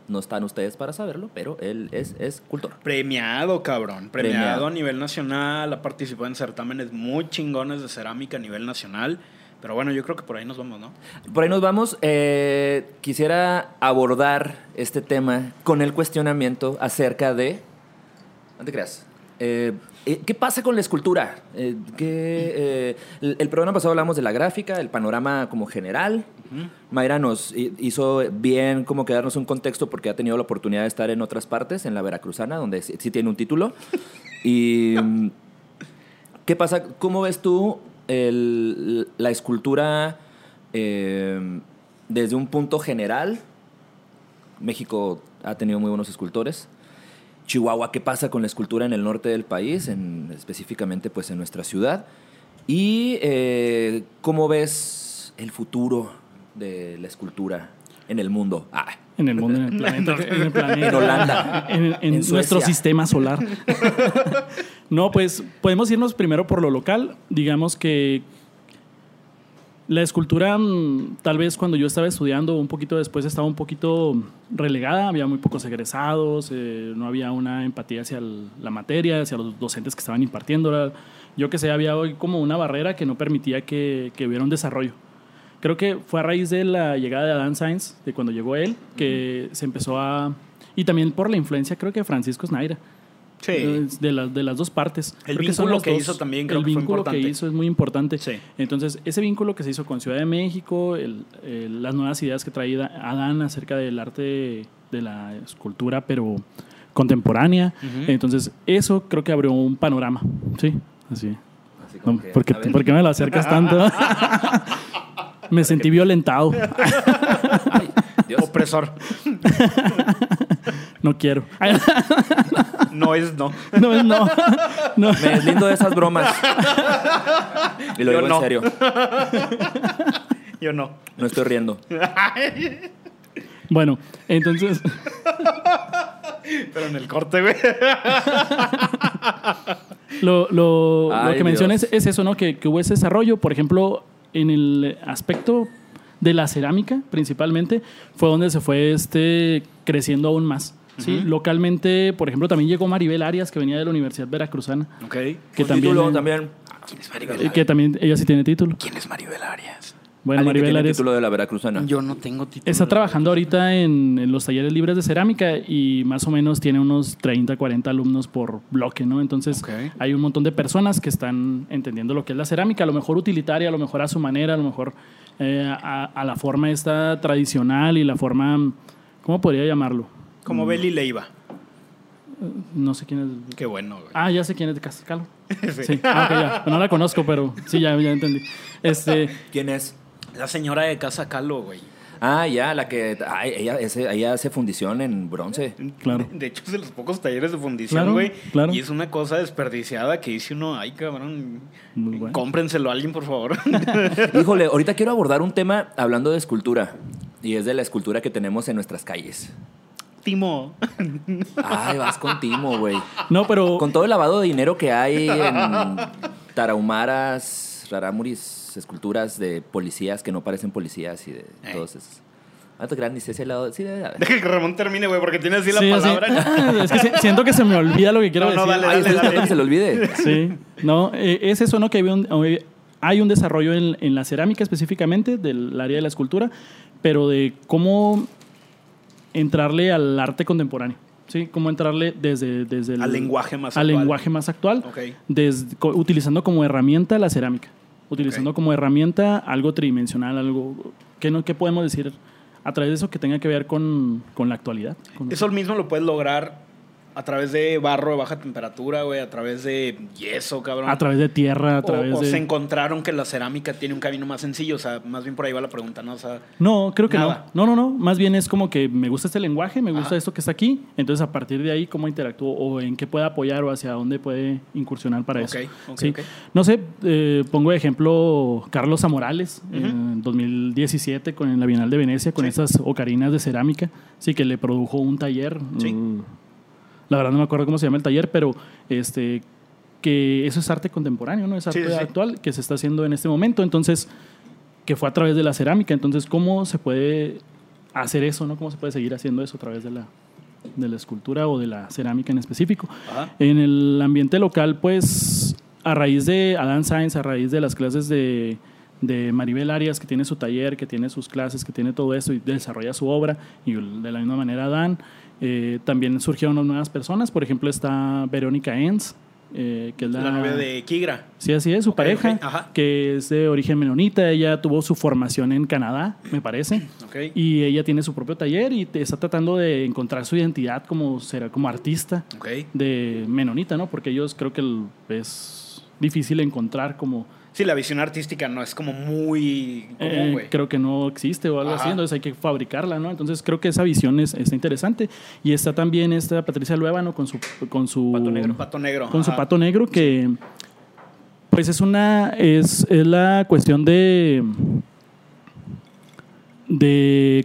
No están ustedes para saberlo, pero él es escultor. Premiado, cabrón. Premiado, Premiado. a nivel nacional. Ha participado en certámenes muy chingones de cerámica a nivel nacional. Pero bueno, yo creo que por ahí nos vamos, ¿no? Por ahí nos vamos. Eh, quisiera abordar este tema con el cuestionamiento acerca de. No te creas. Eh, eh, ¿Qué pasa con la escultura? Eh, ¿qué, eh, el, el programa pasado hablamos de la gráfica, el panorama como general. Mayra nos hi- hizo bien como que darnos un contexto porque ha tenido la oportunidad de estar en otras partes, en la Veracruzana, donde sí, sí tiene un título. Y. ¿Qué pasa? ¿Cómo ves tú el- la escultura eh, desde un punto general? México ha tenido muy buenos escultores. Chihuahua, ¿qué pasa con la escultura en el norte del país, en, específicamente pues en nuestra ciudad? Y eh, cómo ves el futuro de la escultura en el mundo. Ah, En el mundo, en el planeta. en, el planeta, En Holanda. En, en En nuestro sistema solar. no, pues podemos irnos primero por lo local. Digamos que la escultura, mm, tal vez cuando yo estaba estudiando, un poquito después estaba un poquito relegada. Había muy pocos egresados, eh, no había una empatía hacia el- la materia, hacia los docentes que estaban impartiéndola. Yo que sé, había hoy como una barrera que no permitía que, que hubiera un desarrollo. Creo que fue a raíz de la llegada de Adam Sainz, de cuando llegó él, que se empezó a... Y también por la influencia, creo que de Francisco Snaira. Eh, De, las de las dos partes. El Creo vínculo que hizo también creo El que fue vínculo importante. que hizo es muy importante. Sí. Entonces, ese vínculo que se hizo con Ciudad de México, el- el- las nuevas ideas que traía Adán acerca del arte de la escultura, pero contemporánea. Entonces, eso creo que abrió un panorama. Sí, así. así como No, que, ¿por, qué, a ver. por qué me lo acercas tanto? me sentí violentado. Ay, Dios. Opresor. No quiero. No es no. No, es no. no. Me deslindo de esas bromas. Y lo Yo digo no. en serio. Yo no. No estoy riendo. Bueno, entonces, Pero en el corte, güey. lo, lo, Ay, lo que mencionas es eso, ¿no? Que, que hubo ese desarrollo, por ejemplo, en el aspecto de la cerámica, principalmente, fue donde se fue este creciendo aún más. ¿sí? Localmente, por ejemplo, también llegó Maribel Arias, que venía de la Universidad Veracruzana, Ok. que también, título también. ¿Quién es Maribel eh, que también ella sí tiene título. ¿Quién es Maribel Arias? Bueno, Maribel tiene Arias título de la Veracruzana. Yo no tengo título. está trabajando ahorita en, en los talleres libres de cerámica y más o menos tiene unos 30, 40 alumnos por bloque, ¿no? Entonces hay un montón de personas que están entendiendo lo que es la cerámica, a lo mejor utilitaria, a lo mejor a su manera, a lo mejor eh, a, a la forma esta tradicional y la forma, ¿cómo podría llamarlo? Como Beli Leiva. No sé quién es. Qué bueno, güey. Ah, ya sé quién es de Cascalo. Sí. Ah, ya. No la conozco, pero sí, ya, ya entendí. Este, ¿Quién es? La señora de Casa Calo, güey. Ah, ya, la que. ay, ella, ese- ella hace fundición en bronce. Claro. De hecho, es de los pocos talleres de fundición, Claro, güey. claro. Y es una cosa desperdiciada que dice uno, ay, cabrón, Muy bueno. cómprenselo a alguien, por favor. Híjole, ahorita quiero abordar un tema hablando de escultura. Y es de la escultura que tenemos en nuestras calles. Timo. Ay, vas con Timo, güey. no, pero Con todo el lavado de dinero que hay en tarahumaras, raramuris, esculturas de policías que no parecen policías y de Ey. todos esos. ¿Cuánto grande ese lado? Sí, debe haber. Deja que Ramón termine, güey, porque tiene así la Sí, palabra. es que si- siento que se me olvida lo que quiero No, no, decir. dale, dale, dale. que se le olvide. Sí, no, eh, es eso, ¿no? Que hay un, hay un desarrollo en, en la cerámica específicamente, del área de la escultura, pero de cómo entrarle al arte contemporáneo, ¿sí? Cómo entrarle desde, desde el... Al lenguaje más al actual. lenguaje más actual, desde- utilizando como herramienta la cerámica, utilizando como herramienta algo tridimensional, algo... ¿Qué, no, qué podemos decir a través de eso que tenga que ver con, con la actualidad? Con- Eso mismo lo puedes lograr a través de barro de baja temperatura, güey, a través de yeso, cabrón. a través de tierra, a O- través o, de... se encontraron que la cerámica tiene un camino más sencillo, o sea, más bien por ahí va la pregunta, ¿no? O sea, No, creo que Nada. no. No, no, no. Más bien es como que me gusta este lenguaje, me gusta Ajá. esto que está aquí. Entonces, a partir de ahí, ¿cómo interactúo? O en qué puede apoyar o hacia dónde puede incursionar para eso. Ok, ok, Sí. No sé, eh, pongo de ejemplo Carlos Zamorales en 2017 con en la Bienal de Venecia con Sí. esas ocarinas de cerámica. Sí, que le produjo un taller. Sí. Mm, La verdad no me acuerdo cómo se llama el taller, pero este que eso es arte contemporáneo, ¿no? Es arte Sí, sí, sí. actual que se está haciendo en este momento. Entonces, que fue a través de la cerámica. Entonces, ¿cómo se puede hacer eso, no? ¿Cómo se puede seguir haciendo eso a través de la, de la escultura o de la cerámica en específico? Ajá. En el ambiente local, pues, a raíz de Adán Sáenz, a raíz de las clases de, de Maribel Arias, que tiene su taller, que tiene sus clases, que tiene todo eso y desarrolla su obra, y de la misma manera Adán, eh, también surgieron nuevas personas. Por ejemplo, está Verónica Enz, eh, que es la, la novia de Kigra. Sí, así es, su pareja, que es de origen menonita. Ella tuvo su formación en Canadá, me parece. Y ella tiene su propio taller y te- está tratando de encontrar su identidad como, será, como artista de menonita, ¿no? Porque ellos creo que es difícil encontrar como... Sí, la visión artística no es como muy eh, común, güey. creo que no existe o algo Ajá. así, entonces hay que fabricarla, ¿no? Entonces creo que esa visión es, está interesante. Y está también esta Patricia Luébano con su... Con su Pato negro. Pato negro. con su pato negro que pues es una es, es la cuestión de de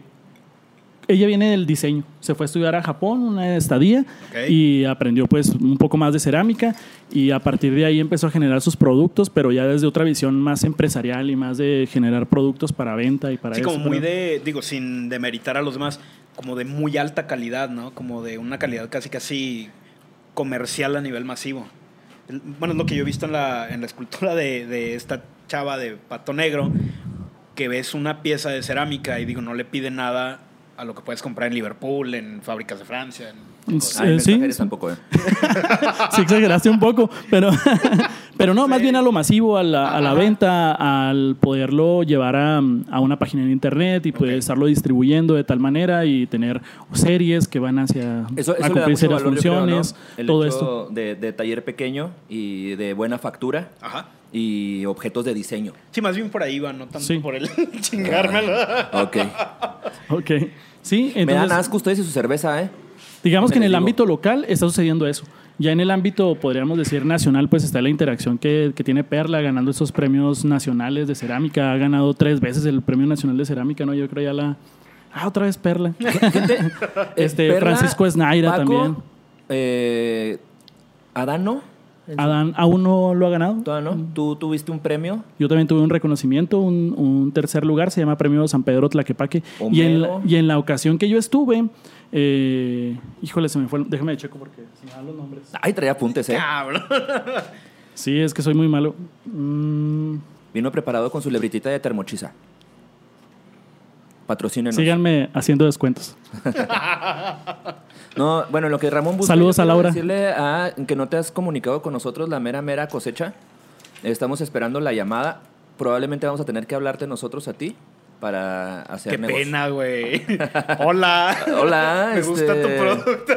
ella viene del diseño se fue a estudiar a Japón una estadía Ok. y aprendió pues un poco más de cerámica y a partir de ahí empezó a generar sus productos pero ya desde otra visión más empresarial y más de generar productos para venta y para Sí, eso como muy de, digo, sin demeritar a los demás, como de muy alta calidad, ¿no? Como de una calidad casi casi comercial a nivel masivo. Bueno, es lo que yo he visto en la, en la escultura de, de esta chava de Pato Negro, que ves una pieza de cerámica y digo, no le pide nada a lo que puedes comprar en Liverpool, en fábricas de Francia. en- Sí, Ay, sí, tampoco, ¿eh? Sí, exageraste un poco, pero, pero no, más bien a lo masivo, a la, a la venta, al poderlo llevar a, a una página en internet y poder Ok. estarlo distribuyendo de tal manera y tener series que van hacia Eso, eso a cumplir valor, yo creo, ¿no? funciones, El todo hecho esto. De, de taller pequeño y de buena factura Ajá. y objetos de diseño. Sí, más bien por ahí va, no tanto Sí. por el chingármelo. Ok. Ok. Sí, Me dan asco ustedes y su cerveza, ¿eh? digamos que en el digo. ámbito local está sucediendo eso. Ya en el ámbito, podríamos decir, nacional, pues está la interacción que, que tiene Perla ganando esos premios nacionales de cerámica. Ha ganado tres veces el Premio Nacional de Cerámica, ¿no? Yo creo ya la... Ah, otra vez Perla. este, Perla, Francisco Esnaira Paco, también. Eh, Adán, ¿no? Adán aún no lo ha ganado. Todavía no. ¿Tú tuviste un premio? Yo también tuve un reconocimiento, un, un tercer lugar, se llama Premio San Pedro Tlaquepaque. Y en, la, Homero. y en la ocasión que yo estuve, eh, híjole, se me fue, déjame de checo porque se me dan los nombres. Ay, traía apuntes, ¿eh? Cabrón. Sí, es que soy muy malo. Mm, Vino preparado con su lebritita de termochisa. Patrocínenos. Síganme haciendo descuentos. No, bueno, lo que Ramón busca. Saludos a Laura. Decirle a que no te has comunicado con nosotros la mera, mera cosecha. Estamos esperando la llamada. Probablemente vamos a tener que hablarte nosotros a ti para hacer Qué negocio. pena, güey. Hola. Hola, Me gusta tu este- producto.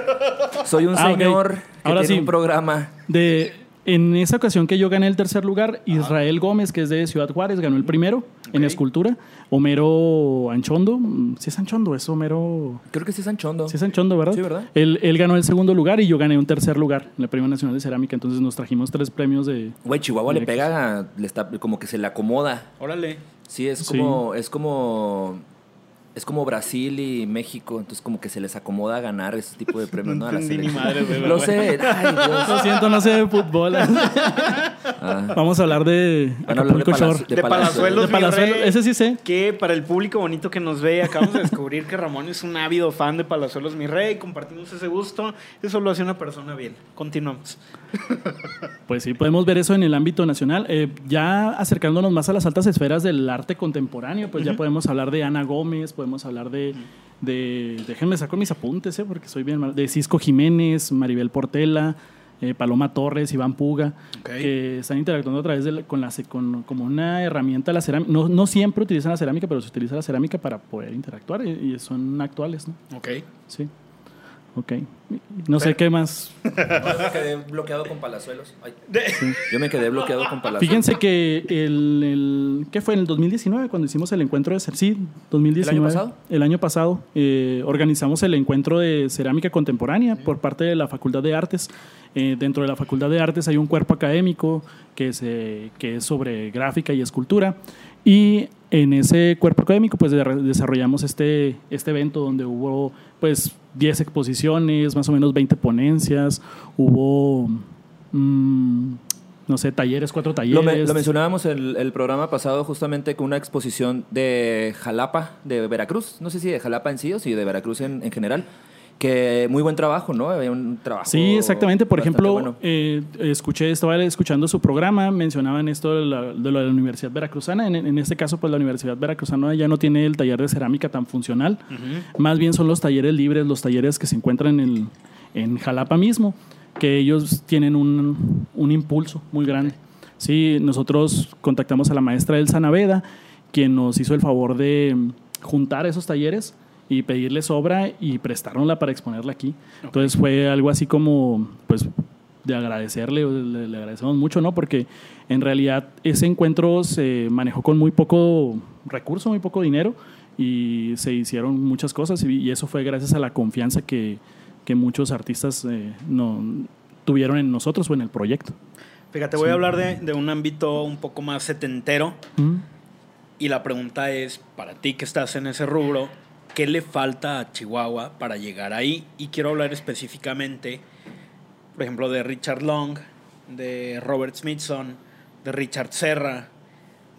Soy un Ah, señor que Ahora tiene sí. un programa. De, en esa ocasión que yo gané el tercer lugar, Israel Gómez, que es de Ciudad Juárez, ganó el primero en escultura. Homero Anchondo, mm, sí es Anchondo, es Homero... Creo que sí es Anchondo. Sí es Anchondo, ¿verdad? Sí, ¿verdad? Él, él ganó el segundo lugar y yo gané un tercer lugar en la Premio Nacional de Cerámica. Entonces nos trajimos tres premios de... Güey, Chihuahua le pega, le está, como que se le acomoda. Órale. Sí, es Sí. como, es como, es como Brasil y México, entonces como que se les acomoda a ganar ese tipo de premios, ¿no? A la madre, güey, Lo sé, ay Dios. Lo siento, no sé de fútbol. Ah. Vamos a hablar de Acapulco Shore. de De Palazuelos, De Palazuelos, rey. ese sí sé. Que para el público bonito que nos ve, acabamos de descubrir que Ramón es un ávido fan de Palazuelos, mi rey. Compartimos ese gusto. Eso lo hace una persona bien. Continuamos. Pues sí, podemos ver eso en el ámbito nacional. Eh, ya acercándonos más a las altas esferas del arte contemporáneo, pues ya podemos hablar de Ana Gómez, podemos hablar de, de déjenme saco mis apuntes, eh, porque soy bien de Cisco Jiménez, Maribel Portela, eh, Paloma Torres, Iván Puga, que están interactuando a través de la- con la con, como una herramienta la cerámica. No, no siempre utilizan la cerámica, pero se utiliza la cerámica para poder interactuar y, y son actuales, ¿no? Ok. Sí. Ok. No sé qué más Yo me quedé bloqueado con Palazuelos. Ay. Yo me quedé bloqueado con Palazuelos. Fíjense que el, el- ¿qué fue? En el 2019 cuando hicimos el encuentro de sí, 2019. ¿El año pasado? El año pasado eh, organizamos el encuentro de cerámica contemporánea por parte de la Facultad de Artes. Eh, dentro de la Facultad de Artes hay un cuerpo académico que, se, que es sobre gráfica y escultura y en ese cuerpo académico pues de- desarrollamos este, este evento donde hubo pues 10 exposiciones, más o menos 20 ponencias, hubo mm, no sé, talleres, cuatro talleres. Lo, me- lo mencionábamos el, el programa pasado justamente con una exposición de Jalapa, de Veracruz. No sé si de Jalapa en sí o si de Veracruz en, en general. Que muy buen trabajo, ¿no? Había un trabajo. Sí, exactamente. Por ejemplo, bueno. eh, escuché, estaba escuchando su programa, mencionaban esto de, la, de lo de la Universidad Veracruzana. En, en este caso, pues la Universidad Veracruzana ya no tiene el taller de cerámica tan funcional. Más bien son los talleres libres, los talleres que se encuentran en, en Jalapa mismo, que ellos tienen un, un impulso muy grande. Sí, nosotros contactamos a la maestra Elsa Naveda, quien nos hizo el favor de juntar esos talleres y pedirles obra y prestárnosla para exponerla aquí. Entonces fue algo así como, pues, de agradecerle, le, le agradecemos mucho, ¿no? Porque en realidad ese encuentro se manejó con muy poco recurso, muy poco dinero y se hicieron muchas cosas y, y eso fue gracias a la confianza que, que muchos artistas eh, no, tuvieron en nosotros o en el proyecto. Fíjate, voy a hablar de, de un ámbito un poco más setentero. Mm. Y la pregunta es, para ti que estás en ese rubro, ¿qué le falta a Chihuahua para llegar ahí? Y quiero hablar específicamente, por ejemplo, de Richard Long, de Robert Smithson, de Richard Serra,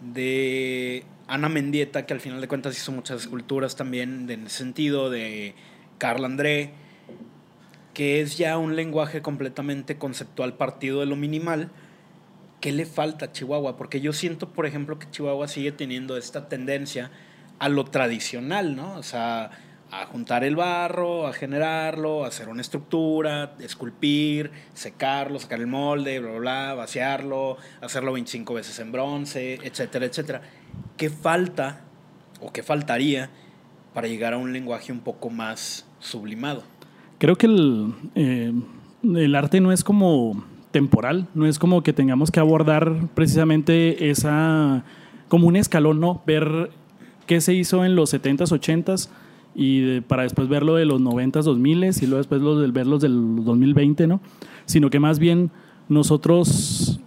de Ana Mendieta, que al final de cuentas hizo muchas esculturas también en ese sentido, de Carl André, que es ya un lenguaje completamente conceptual partido de lo minimal. ¿Qué le falta a Chihuahua? Porque yo siento, por ejemplo, que Chihuahua sigue teniendo esta tendencia a lo tradicional, ¿no? O sea, a juntar el barro, a generarlo, hacer una estructura, esculpir, secarlo, sacar el molde, bla, bla, bla, vaciarlo, hacerlo 25 veces en bronce, etcétera, etcétera. ¿Qué falta o qué faltaría para llegar a un lenguaje un poco más sublimado? Creo que el, eh, el arte no es como temporal, no es como que tengamos que abordar precisamente esa, como un escalón, ¿no? Ver qué se hizo en los 70s, 80s y de- para después verlo de los 90s, 2000s y luego después los del, verlos del 2020, ¿no? Sino que más bien nosotros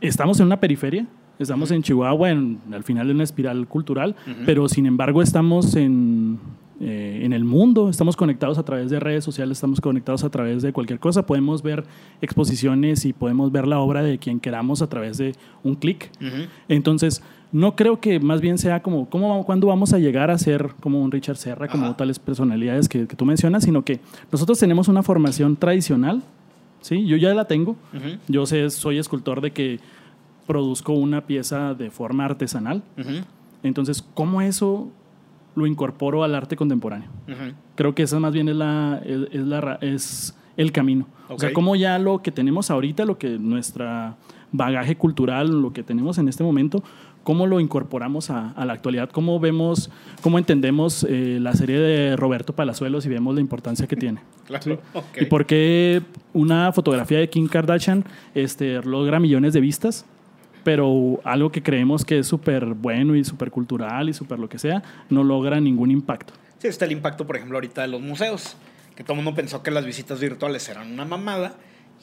estamos en una periferia, estamos en Chihuahua, en, al final de una espiral cultural, pero sin embargo estamos en, eh, en el mundo, estamos conectados a través de redes sociales, estamos conectados a través de cualquier cosa, podemos ver exposiciones y podemos ver la obra de quien queramos a través de un clic. Entonces, no creo que más bien sea como, ¿cómo, vamos- ¿cuándo vamos a llegar a ser como un Richard Serra, como Ajá. tales personalidades que, que tú mencionas? Sino que nosotros tenemos una formación tradicional, ¿sí? Yo ya la tengo. Ujú, Yo sé, soy escultor de que produzco una pieza de forma artesanal. ujú. Entonces, ¿cómo eso lo incorporo al arte contemporáneo. Creo que esa más bien es, la, es, es la ra- es el camino. O sea, como ya lo que tenemos ahorita, lo que nuestra bagaje cultural, lo que tenemos en este momento, cómo lo incorporamos a, a la actualidad, cómo vemos, cómo entendemos eh, la serie de Roberto Palazuelos y vemos la importancia que tiene. Claro. Y por qué una fotografía de Kim Kardashian este, logra millones de vistas, pero algo que creemos que es súper bueno y súper cultural y súper lo que sea, no logra ningún impacto. Sí, está el impacto, por ejemplo, ahorita de los museos. Que todo el mundo pensó que las visitas virtuales eran una mamada.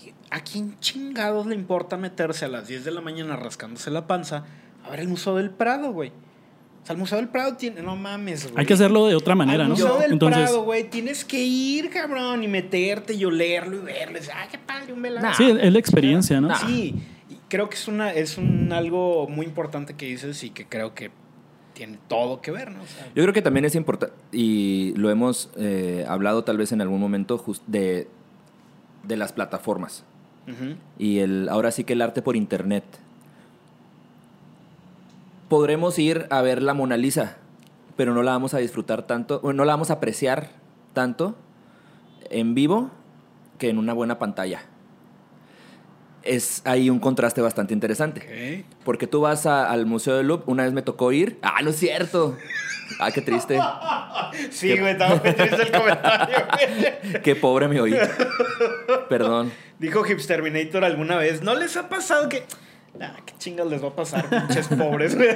Y ¿A quién chingados le importa meterse a las 10 de la mañana rascándose la panza a ver el Museo del Prado, güey? O sea, el Museo del Prado tiene. No mames, güey. Hay que hacerlo de otra manera, Al ¿no? Museo del Entonces, Prado, güey. Tienes que ir, cabrón, y meterte y olerlo y verlo. Y decir, ah, qué padre, un velador. Nah. sí, es la experiencia, ¿no? Sí, creo que es una es un algo muy importante que dices y que creo que tiene todo que ver, ¿no? O sea, Yo creo que también es importante, y lo hemos eh, hablado tal vez en algún momento, just- de, de las plataformas. Y el, ahora sí que el arte por internet. Podremos ir a ver la Mona Lisa, pero no la vamos a disfrutar tanto, bueno, no la vamos a apreciar tanto en vivo que en una buena pantalla. Es ahí un contraste bastante interesante. Porque tú vas a- al Museo del Louvre, una vez me tocó ir. Ah, no es cierto. Ah, qué triste. Sí, güey, estaba muy triste el comentario. Qué pobre me oí. Perdón. Dijo Hipsterminator alguna vez, ¿no les ha pasado que... Ah, qué chingas les va a pasar, pinches pobres?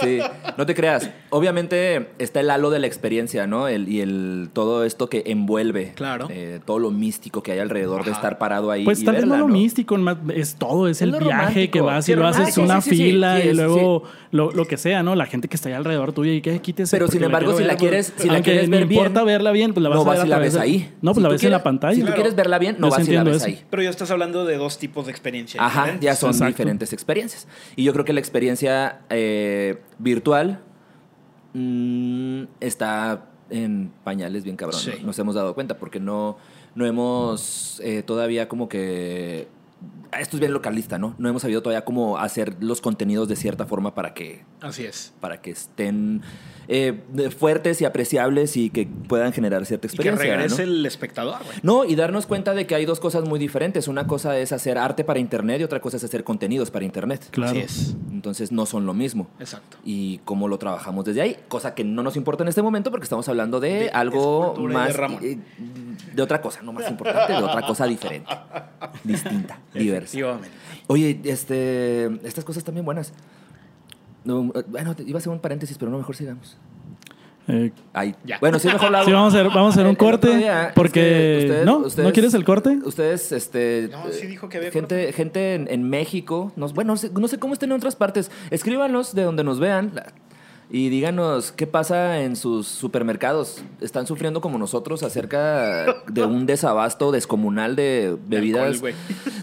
Sí, no te creas. Obviamente está el halo de la experiencia, ¿no? El, y el todo esto que envuelve. Claro. eh, todo lo místico que hay alrededor de estar parado ahí. Pues y tal vez no lo místico, es todo, es, Es el viaje romántico. que vas y lo haces una sí, sí, sí. fila Sí, y luego lo, lo que sea, ¿no? La gente que está ahí alrededor tuyo y que quítese. Pero, sin embargo, si la quieres- si la quieres me ver bien, importa verla bien, pues la vas no a vas ver y a la través ves ahí. No, pues Si la ves en la pantalla. Si tú Claro. quieres verla bien, no vas y la ves ahí. Pero ya estás hablando de dos tipos de experiencia Ajá, diferentes. ya son Exacto. Diferentes experiencias. Y yo creo que la experiencia eh, virtual mm, está en pañales bien cabrón. Sí. ¿no? Nos hemos dado cuenta porque no, no hemos eh, todavía como que... Esto es bien localista, ¿no? No hemos sabido todavía cómo hacer los contenidos de cierta forma para que, Así es. para que estén eh, fuertes y apreciables y que puedan generar cierta Y que experiencia. regrese ¿no? el espectador, güey. No, y darnos cuenta de que hay dos cosas muy diferentes. Una cosa es hacer arte para Internet y otra cosa es hacer contenidos para Internet. Claro. Así es. Entonces no son lo mismo. Exacto. Y cómo lo trabajamos desde ahí, cosa que no nos importa en este momento porque estamos hablando de, De algo de más... Ramón. eh, de otra cosa, no más importante, de otra cosa diferente, distinta, diversa. Oye, este, estas cosas también buenas. No, eh, bueno, iba a hacer un paréntesis, pero no, mejor sigamos. Eh, Ahí. Ya. Bueno, sí, mejor hago. sí, vamos a hacer, vamos a hacer un El- el otro corte. día, es porque. que ustedes- ¿No? ustedes- ¿No quieres el corte? Ustedes, este. No, sí dijo que había Gente, corte. gente en, en México. Nos, bueno, no sé, no sé cómo estén en otras partes. Escríbanos de donde nos vean. la- Y díganos qué pasa en sus supermercados. ¿Están sufriendo como nosotros acerca de un desabasto descomunal de bebidas? alcohol, güey.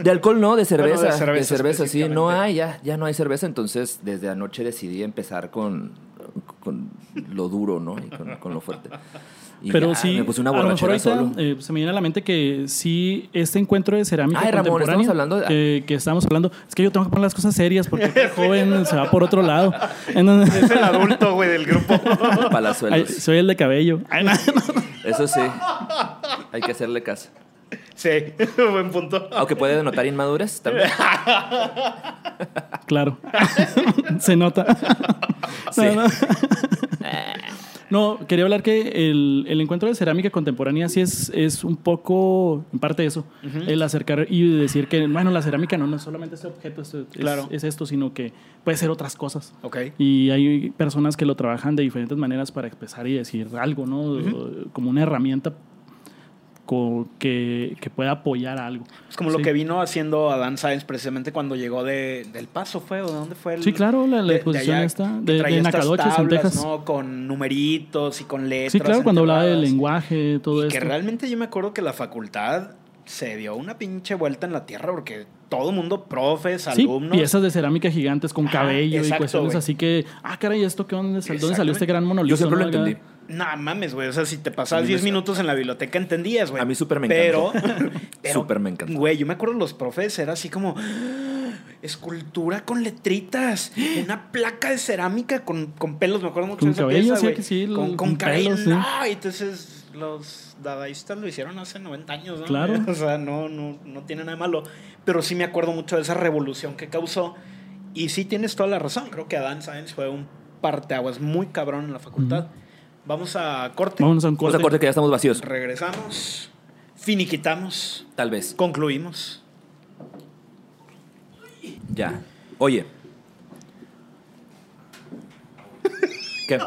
de alcohol no, de cerveza. Bueno, de de cerveza sí. No hay, ya, ya no hay cerveza. Entonces, desde anoche decidí empezar con, con lo duro, ¿no? Y con, con lo fuerte. Y Pero ya, sí, me puse una a lo mejor ahorita solo. eh, se me viene a la mente que sí, este encuentro de cerámica Ay, Ramón, estamos hablando de- que, que estamos hablando, es que yo tengo que poner las cosas serias porque el joven se va por otro lado. Entonces- Es el adulto, güey, del grupo. Ay, Palazuelos. soy el de cabello. Ay, no, no. Eso sí. Hay que hacerle caso. Sí, buen punto. Aunque puede denotar inmadurez también. Claro. Se nota. Sí. No, no. Quería hablar que el, el encuentro de cerámica contemporánea sí es, es un poco, en parte eso, el acercar y decir que, bueno, la cerámica no, no es solamente este objeto, es, Claro. es esto, sino que puede ser otras cosas. Y hay personas que lo trabajan de diferentes maneras para expresar y decir algo, ¿no? Como una herramienta que, que pueda apoyar algo. Es como lo Sí. que vino haciendo Adán Sáenz precisamente cuando llegó de, del Paso, ¿fue? ¿O de dónde fue? el- Sí, claro, la- la de- de exposición allá, esta, que de- traía de estas Nacadoches, en tablas, Texas. ¿no? Con numeritos y con letras. Sí, claro, cuando hablaba del lenguaje, todo y esto. que realmente yo me acuerdo que la facultad se dio una pinche vuelta en la tierra porque todo mundo, profes, Sí, alumnos. piezas de cerámica gigantes con Ajá, cabello y exacto, cuestiones güey. así que, ah, caray, ¿esto qué dónde, sal- dónde salió este gran monolito? Yo siempre lo no? Acá. entendí. No mames, güey. O sea, si te pasabas mí me 10 sa- minutos en la biblioteca entendías, güey. A mí súper me encantó. pero, Súper me encantó. Güey, yo me acuerdo los profes, era así como. escultura con letritas, una placa de cerámica con, con pelos, me acuerdo mucho Con de esa cabello, pieza, sí, sí, con, con con cabello, pelos, sí. no, y entonces los dadaístas lo hicieron hace 90 años, ¿no? Claro. O sea, no, no, no tiene nada de malo, pero sí me acuerdo mucho de esa revolución que causó y sí tienes toda la razón, creo que Adán Sáenz fue un parteaguas muy cabrón en la facultad. Vamos a corte. Vámonos a un Vamos corte. a corte que ya estamos vacíos. Regresamos, finiquitamos, Tal vez. concluimos. Ya. Oye. ¿Qué?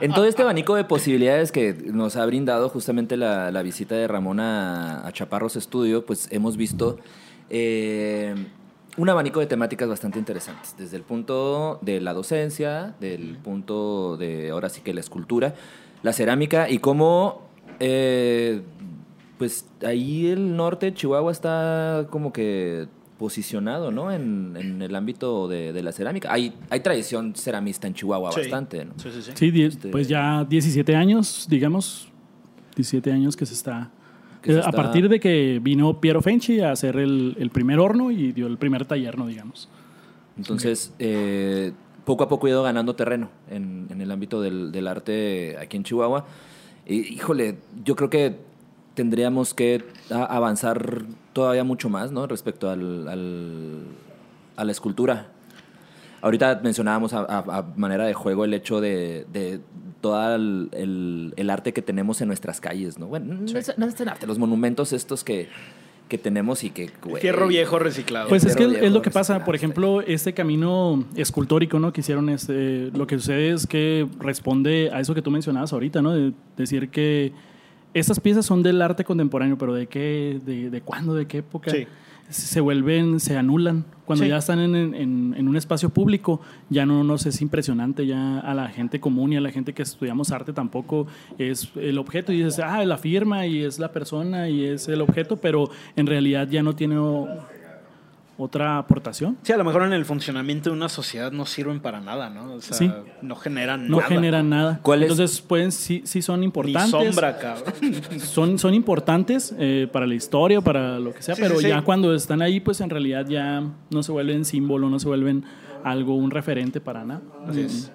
En todo este abanico de posibilidades que nos ha brindado justamente la, la visita de Ramón a, a Chaparros Estudio, pues hemos visto eh, un abanico de temáticas bastante interesantes. Desde el punto de la docencia, del punto de ahora sí que la escultura, la cerámica y cómo eh, pues ahí el norte de Chihuahua está como que posicionado, ¿no? En, en el ámbito de, de la cerámica. Hay, hay tradición ceramista en Chihuahua Sí. bastante, ¿no? Sí, sí, sí. Sí, Este- pues ya 17 años, digamos. 17 años que se está. Que eh, A está- partir de que vino Piero Fenchi a hacer el, el primer horno y dio el primer taller, ¿no? Digamos. Entonces, eh, poco a poco ha ido ganando terreno en, en el ámbito del, del arte aquí en Chihuahua. Híjole, yo creo que tendríamos que avanzar todavía mucho más, ¿no? Respecto al, al- a la escultura. Ahorita mencionábamos a, a- a manera de juego el hecho de, de todo el, el- el arte que tenemos en nuestras calles, ¿no? Bueno, no es, no es el arte, los monumentos estos que, que tenemos y que... güey, Fierro viejo reciclado. Pues es que es lo que pasa, por ejemplo, este camino escultórico, ¿no? Que hicieron, este, lo que sucede es que responde a eso que tú mencionabas ahorita, ¿no? De decir que estas piezas son del arte contemporáneo, pero ¿de qué? ¿De, de cuándo? ¿De qué época? Sí. Se vuelven, se anulan. Cuando Sí. ya están en, en- en un espacio público, ya no nos es impresionante, ya a la gente común y a la gente que estudiamos arte tampoco es el objeto. Y dices, ah, la firma y es la persona y es el objeto, pero en realidad ya no tiene otra aportación. Sí, a lo mejor en el funcionamiento de una sociedad no sirven para nada, ¿no? O sea, Sí. no generan No nada. generan nada. ¿Cuál es? Entonces, pueden, sí, sí son Ni importantes. sombra, cabrón. Son, son importantes eh, para la historia, para lo que sea, Sí, pero sí, sí. ya cuando están ahí, pues en realidad ya no se vuelven símbolo, no se vuelven algo, un referente para nada. Así es.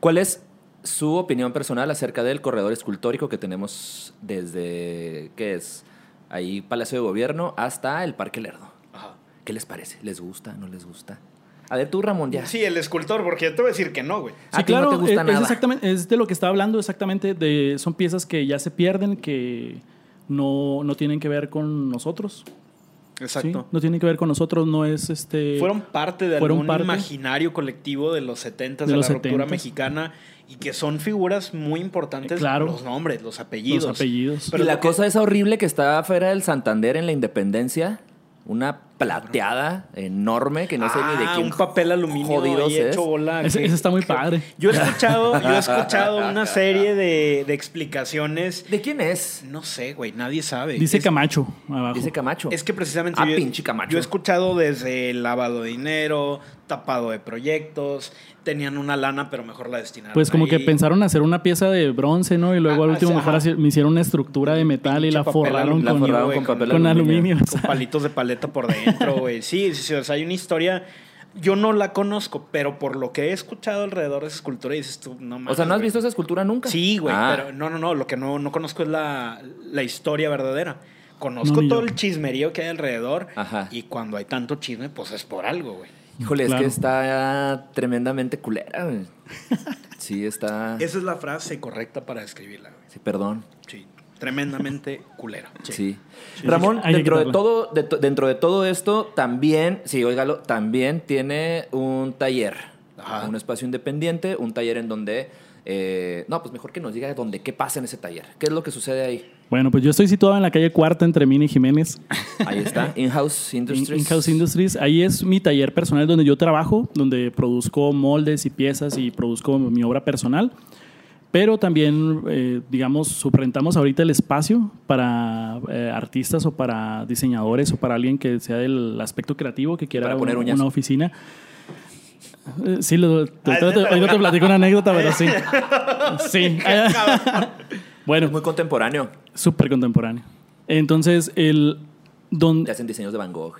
¿Cuál es su opinión personal acerca del corredor escultórico que tenemos desde, ¿qué es? Ahí Palacio de Gobierno hasta el Parque Lerdo. ¿Qué les parece? ¿Les gusta? ¿No les gusta? A ver, tú, Ramón, ya. Sí, el escultor, porque yo te voy a decir que no, güey. A ti no te gusta es, es nada. exactamente, es de lo que estaba hablando exactamente, de, son piezas que ya se pierden, que no, no tienen que ver con nosotros. ¿sí? Exacto. No tienen que ver con nosotros, no es este... Fueron parte de fueron algún parte imaginario colectivo de los 70 de de, los la ruptura 70s. mexicana y que son figuras muy importantes. Claro. Los nombres, los apellidos. los apellidos. Pero y la lo que- cosa esa horrible que está afuera del Santander en la Independencia, una plateada enorme que no sé ni de Ah, quién un papel aluminio jodidos es. hecho bola. Ese está muy padre. Yo he escuchado, yo he escuchado una serie de, de explicaciones. ¿De quién es? No sé, güey, nadie sabe. Dice Es- Camacho abajo. Dice Camacho. Es que precisamente Ah, yo, pinche Camacho. yo he escuchado desde lavado de dinero, tapado de proyectos, tenían una lana pero mejor la destinaron. Pues como que pensaron hacer una pieza de bronce, ¿no? Y luego Ah, al último mejor me hicieron una estructura de metal y la papel forraron, la con, forraron con papel con aluminio. Con palitos de paleta por dentro, güey. Sí, sí, sí. O sea, hay una historia. Yo no la conozco, pero por lo que he escuchado alrededor de esa escultura, dices tú, no mames. o sea, ¿no has güey. visto esa escultura nunca? Sí, güey, Ah. pero no, no, no. Lo que no, no conozco es la, la historia verdadera. Conozco No, todo yo. el chismerío que hay alrededor. Ajá. Y cuando hay tanto chisme, pues es por algo, güey. Híjole, Claro. es que está tremendamente culera, güey. Sí, está... Esa es la frase correcta para describirla, güey. Sí, perdón. Sí. Tremendamente culera. Sí. Ramón, dentro de, todo, de to- dentro de todo esto, también, sí, óigalo, también tiene un taller. Ajá. Un espacio independiente, un taller en donde... eh, no, pues mejor que nos diga dónde, qué pasa en ese taller. ¿Qué es lo que sucede ahí? Bueno, pues yo estoy situado en la calle Cuarta entre Mina y Jiménez. Ahí está, In-House Industries. In-House Industries. Ahí es mi taller personal donde yo trabajo, donde produzco moldes y piezas y produzco mi obra personal. Pero también, eh, digamos, subrentamos ahorita el espacio para eh, artistas o para diseñadores o para alguien que sea del aspecto creativo, que quiera poner un- uñas. una oficina. Eh, Sí, lo, te, Ah, te- te- ahorita te platico una anécdota, pero sí. Sí. bueno, Es muy contemporáneo. súper contemporáneo. Entonces, el... Te Donde, hacen diseños de Van Gogh.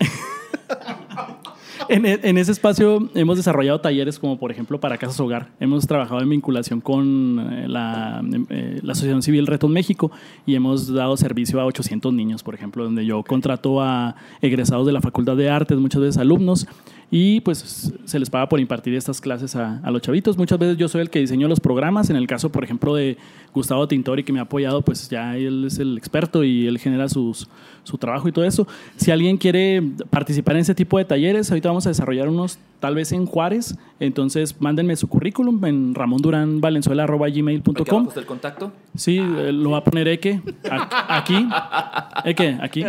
e- en ese espacio hemos desarrollado talleres como por ejemplo para Casas Hogar. Hemos trabajado en vinculación con eh, la, eh, la Asociación Civil Retos México y hemos dado servicio a 800 niños, por ejemplo, donde yo contrato a egresados de la Facultad de Artes, muchas veces alumnos, y pues se les paga por impartir estas clases a, a los chavitos. Muchas veces yo soy el que diseño los programas. En el caso, por ejemplo, de Gustavo Tintori, que me ha apoyado, pues ya él es el experto y él genera sus, su trabajo y todo eso. Si alguien quiere participar en ese tipo de talleres, ahorita vamos a desarrollar unos tal vez en Juárez. Entonces, mándenme su currículum en ramonduranvalenzuela.gmail.com. está el contacto. Sí, eh, lo va a poner Eke. Aquí. Eke, aquí.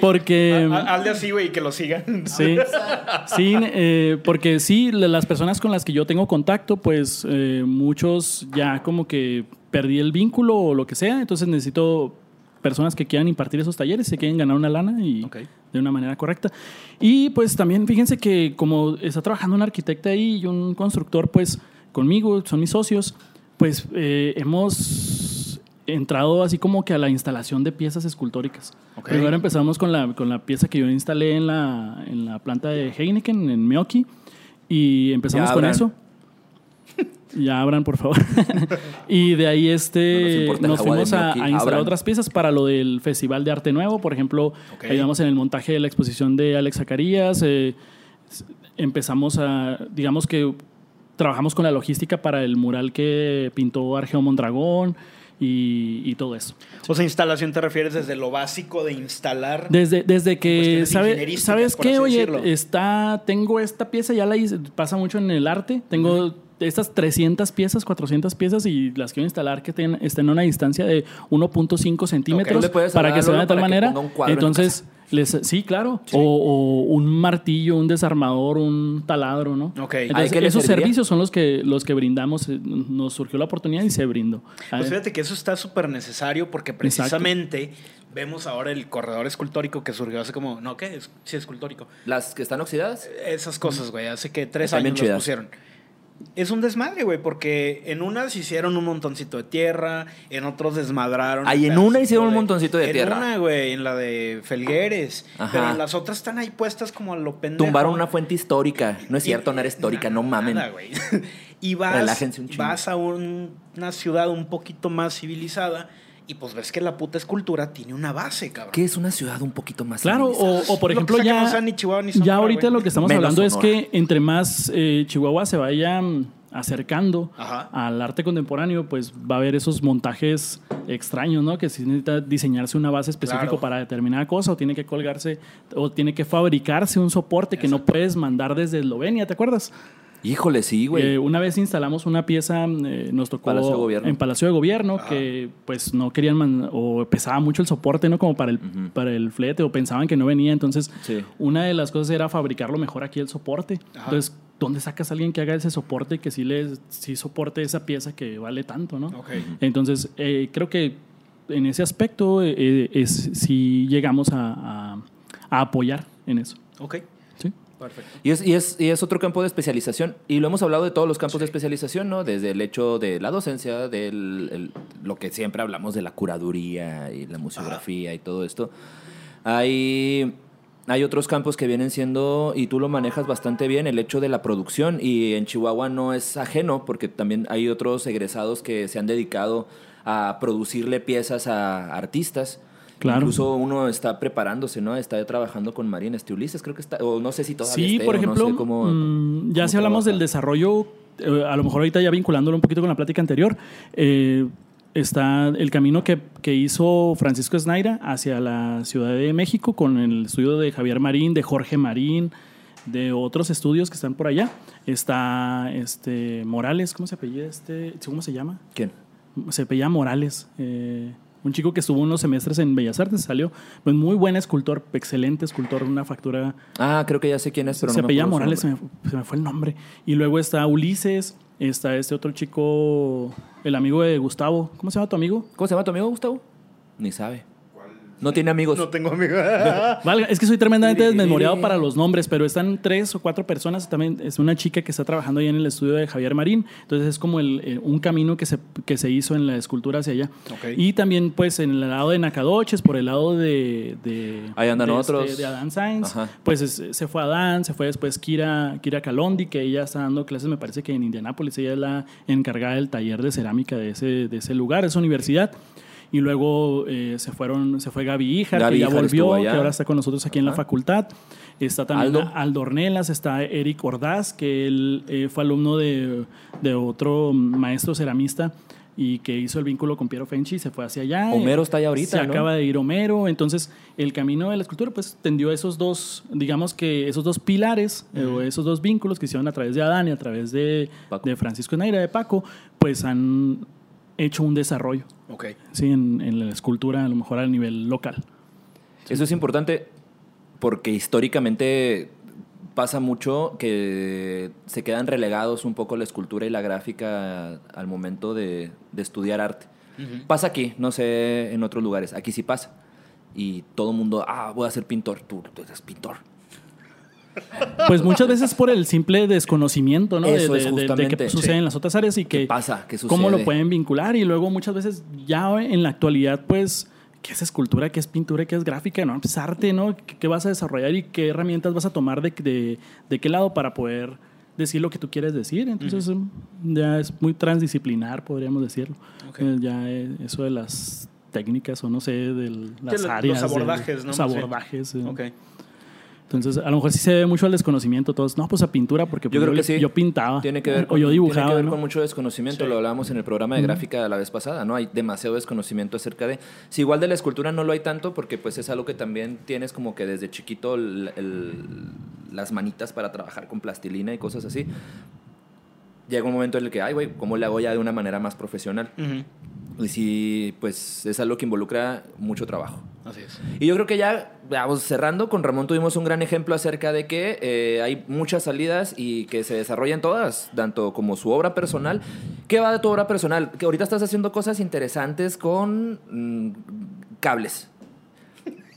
Porque. Ha- Hazle así, güey, y que lo sigan. Sí, sí eh, porque sí, la- las personas con las que yo tengo contacto, pues eh, muchos ya como que perdí el vínculo o lo que sea, entonces necesito personas que quieran impartir esos talleres, se quieren ganar una lana y de una manera correcta. Y pues también fíjense que como está trabajando un arquitecto ahí y un constructor, pues conmigo, son mis socios, pues eh, hemos entrado así como que a la instalación de piezas escultóricas. Primero empezamos con la, con la pieza que yo instalé en la, en la planta de Heineken, en Meoki, y empezamos con eso. Ya abran, por favor. y de ahí este nos fuimos a, a instalar abran. otras piezas para lo del Festival de Arte Nuevo. Por ejemplo, Ok. ayudamos en el montaje de la exposición de Alex Zacarías. eh, empezamos a, digamos que trabajamos con la logística para el mural que pintó Argeo Mondragón y, y todo eso. O sea, instalación te refieres desde lo básico de instalar. Desde, desde que, ¿sabes por qué? Oye, decirlo. está, tengo esta pieza, ya la hice, pasa mucho en el arte, tengo estas 300 piezas, 400 piezas y las quiero instalar que ten- estén a una distancia de 1.5 centímetros para que se vean de tal que manera. en Entonces, les, sí, claro. O, o un martillo, un desarmador, un taladro, ¿no? Ok. Ay, Entonces, ¿qué le esos serviría? servicios son los que, los que brindamos. eh, Nos surgió la oportunidad y se brindó. A Pues fíjate que eso está súper necesario porque precisamente vemos ahora el corredor escultórico que surgió hace como, no, ¿qué? Es, sí, escultórico. Las que están oxidadas. Esas cosas, güey, hace que tres Están años las pusieron. Es un desmadre, güey, porque en unas hicieron un montoncito de tierra, en otros desmadraron. Ay, un en una hicieron un montoncito de en tierra. una, güey, en la de Felgueres. Ajá. Pero en las otras están ahí puestas como a lo pendejo. Tumbaron una fuente histórica. No es Y- cierto, no era histórica, no mamen. Nada, y vas, Relájense un chingo. vas a un- una ciudad un poquito más civilizada y pues ves que la puta escultura tiene una base, cabrón. ¿Qué es una ciudad un poquito más Claro, o, o por Lo que ejemplo, que ya, no sea ni Chihuahua ni Sonora, ya ahorita güey. lo que estamos Menos hablando es que entre más eh, Chihuahua se vaya mm, acercando Ajá. al arte contemporáneo, pues va a haber esos montajes extraños, ¿no? Que si necesita diseñarse una base específica Claro. para determinada cosa, o tiene que colgarse, o tiene que fabricarse un soporte que no puedes mandar desde Eslovenia, ¿te acuerdas? Híjole, sí, güey. Eh, una vez instalamos una pieza, eh, nos tocó Palacio de Gobierno. en Palacio de Gobierno, que pues no querían, man- o pesaba mucho el soporte, ¿no? Como para el, para el flete, o pensaban que no venía. Entonces, Sí. una de las cosas era fabricarlo mejor aquí el soporte. Ajá. Entonces, ¿dónde sacas a alguien que haga ese soporte que sí, le, sí soporte esa pieza que vale tanto, ¿no? Ok. Entonces, eh, creo que en ese aspecto eh, eh, es, sí llegamos a, a- a apoyar en eso. Ok. Y es, y, es, y es otro campo de especialización. Y lo hemos hablado de todos los campos de especialización, ¿no? Desde el hecho de la docencia, de lo que siempre hablamos de la curaduría y la museografía y todo esto. Hay, hay otros campos que vienen siendo, y tú lo manejas bastante bien, el hecho de la producción. Y en Chihuahua no es ajeno, porque también hay otros egresados que se han dedicado a producirle piezas a artistas. Claro. Incluso uno está preparándose, ¿no? Está trabajando con María en este Ulises, creo que está, o no sé si todavía Sí, esté, por ejemplo, no sé cómo, mm, ya cómo si hablamos del desarrollo, eh, a lo mejor ahorita ya vinculándolo un poquito con la plática anterior, eh, está el camino que, que hizo Francisco Esnaira hacia la Ciudad de México con el estudio de Javier Marín, de Jorge Marín, de otros estudios que están por allá. Está este Morales, ¿cómo se apellida este? ¿Cómo se llama? ¿Quién? se apellida Morales, eh, un chico que estuvo unos semestres en Bellas Artes, salió, pues muy buen escultor, excelente escultor, una factura, Ah, creo que ya sé quién es, pero se no me apellida Morales, se me, se me fue el nombre. Y luego está Ulises, está este otro chico, el amigo de Gustavo, ¿cómo se llama tu amigo? ¿Cómo se llama tu amigo, Gustavo? Ni sabe. No tiene amigos. No tengo amigos. Valga, es que soy tremendamente desmemoriado para los nombres, pero están tres o cuatro personas. También es una chica que está trabajando ahí en el estudio de Javier Marín. Entonces es como el, eh, un camino que se, que se hizo en la escultura hacia allá. Ok. Y también, pues, en el lado de Nacadoches, por el lado de. de Ahí andan de otros. de Adán Sainz. Ajá. Pues es- se fue Adán, se fue después Kira, Kira Calondi, que ella está dando clases, me parece que en Indianápolis. Ella es la encargada del taller de cerámica de ese, de ese lugar, esa universidad. Y luego eh, se fueron, se fue Gaby Hija, Gaby que ya Híjar volvió, que ahora está con nosotros aquí en la facultad. Está también Aldo. Aldo, Ornelas, está Eric Ordaz, que él eh, fue alumno de, de otro maestro ceramista y que hizo el vínculo con Piero Fenchi y se fue hacia allá. Homero está allá ahorita, Se ¿no? acaba de ir Homero. Entonces, el camino de la escultura, pues, tendió esos dos, digamos que esos dos pilares, eh, o esos dos vínculos que hicieron a través de Adán y a través de, de Francisco Naira, de Paco, pues han hecho un desarrollo. ok. Sí, en, en la escultura, a lo mejor a nivel local. Eso es importante porque históricamente pasa mucho que se quedan relegados un poco la escultura y la gráfica al momento de, de estudiar arte. Pasa aquí, no sé en otros lugares. Aquí sí pasa. Y todo el mundo, ah, voy a ser pintor. Tú, tú eres pintor. Pues muchas veces por el simple desconocimiento, ¿no? De- Eso de, es de- de qué sucede sí. en las otras áreas y que pasa? ¿Qué cómo lo sucede? pueden vincular y luego muchas veces ya en la actualidad, pues, ¿qué es escultura? ¿Qué es pintura? ¿Qué es gráfica? ¿No? Es arte, ¿no? ¿Qué, qué vas a desarrollar y qué herramientas vas a tomar de, de, de qué lado para poder decir lo que tú quieres decir? Entonces em, ya es muy transdisciplinar, podríamos decirlo. Eh, ya eh, eso de las técnicas o no sé, de las los áreas. de- abordajes, ¿no? Los abordajes. eh. Ok. Entonces, a lo mejor sí se ve mucho al desconocimiento todos. No, pues a pintura, porque Yo creo le- que sí. yo pintaba. Tiene que ver o con, yo dibujaba. tiene que ver ¿no? con mucho desconocimiento. Sí. Lo hablábamos en el programa de gráfica la vez pasada, ¿no? Hay demasiado desconocimiento acerca de. Si igual de la escultura no lo hay tanto, porque pues es algo que también tienes como que desde chiquito el- el- las manitas para trabajar con plastilina y cosas así. Llega un momento en el que, ay, güey, ¿cómo le hago ya de una manera más profesional? Y sí, pues es algo que involucra mucho trabajo. Así es. Y yo creo que ya, vamos cerrando, con Ramón tuvimos un gran ejemplo acerca de que eh, hay muchas salidas y que se desarrollan todas, tanto como su obra personal. ¿Qué va de tu obra personal? Que ahorita estás haciendo cosas interesantes con mm, cables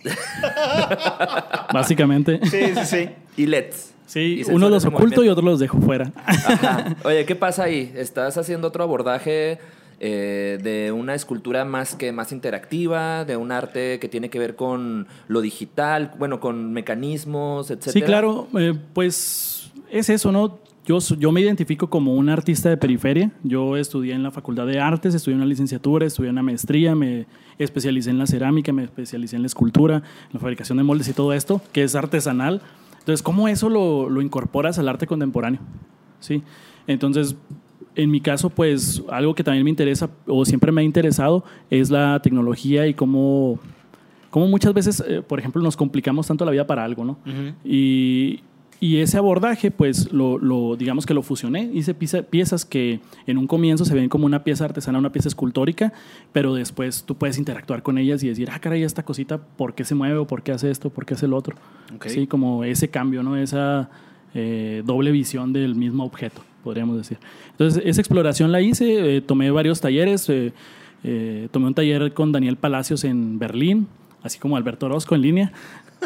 Básicamente. Sí, sí, sí. y LEDs. Sí, uno los oculto y otros los dejo fuera. Ajá. Oye, ¿qué pasa ahí? ¿Estás haciendo otro abordaje eh, de una escultura más que más interactiva, de un arte que tiene que ver con lo digital, bueno, con mecanismos, etcétera? Sí, claro, eh, pues es eso, ¿no? Yo, yo me identifico como un artista de periferia. Yo estudié en la Facultad de Artes, estudié una licenciatura, estudié una maestría, me especialicé en la cerámica, me especialicé en la escultura, la fabricación de moldes y todo esto, que es artesanal. Entonces, ¿cómo eso lo, lo incorporas al arte contemporáneo? Sí. Entonces, en mi caso, pues algo que también me interesa o siempre me ha interesado es la tecnología y cómo, cómo muchas veces, eh, por ejemplo, nos complicamos tanto la vida para algo, ¿no? Ujú. Y, y ese abordaje, pues, lo, lo- digamos que lo fusioné. Hice pieza- piezas que en un comienzo se ven como una pieza artesana, una pieza escultórica, pero después tú puedes interactuar con ellas y decir, ah, caray, esta cosita, ¿por qué se mueve? o ¿Por qué hace esto? ¿Por qué hace lo otro? Ok. Sí, como ese cambio, ¿no? Esa eh, doble visión del mismo objeto, podríamos decir. Entonces, esa exploración la hice, eh, tomé varios talleres, eh, eh, tomé un taller con Daniel Palacios en Berlín, así como Alberto Orozco en línea.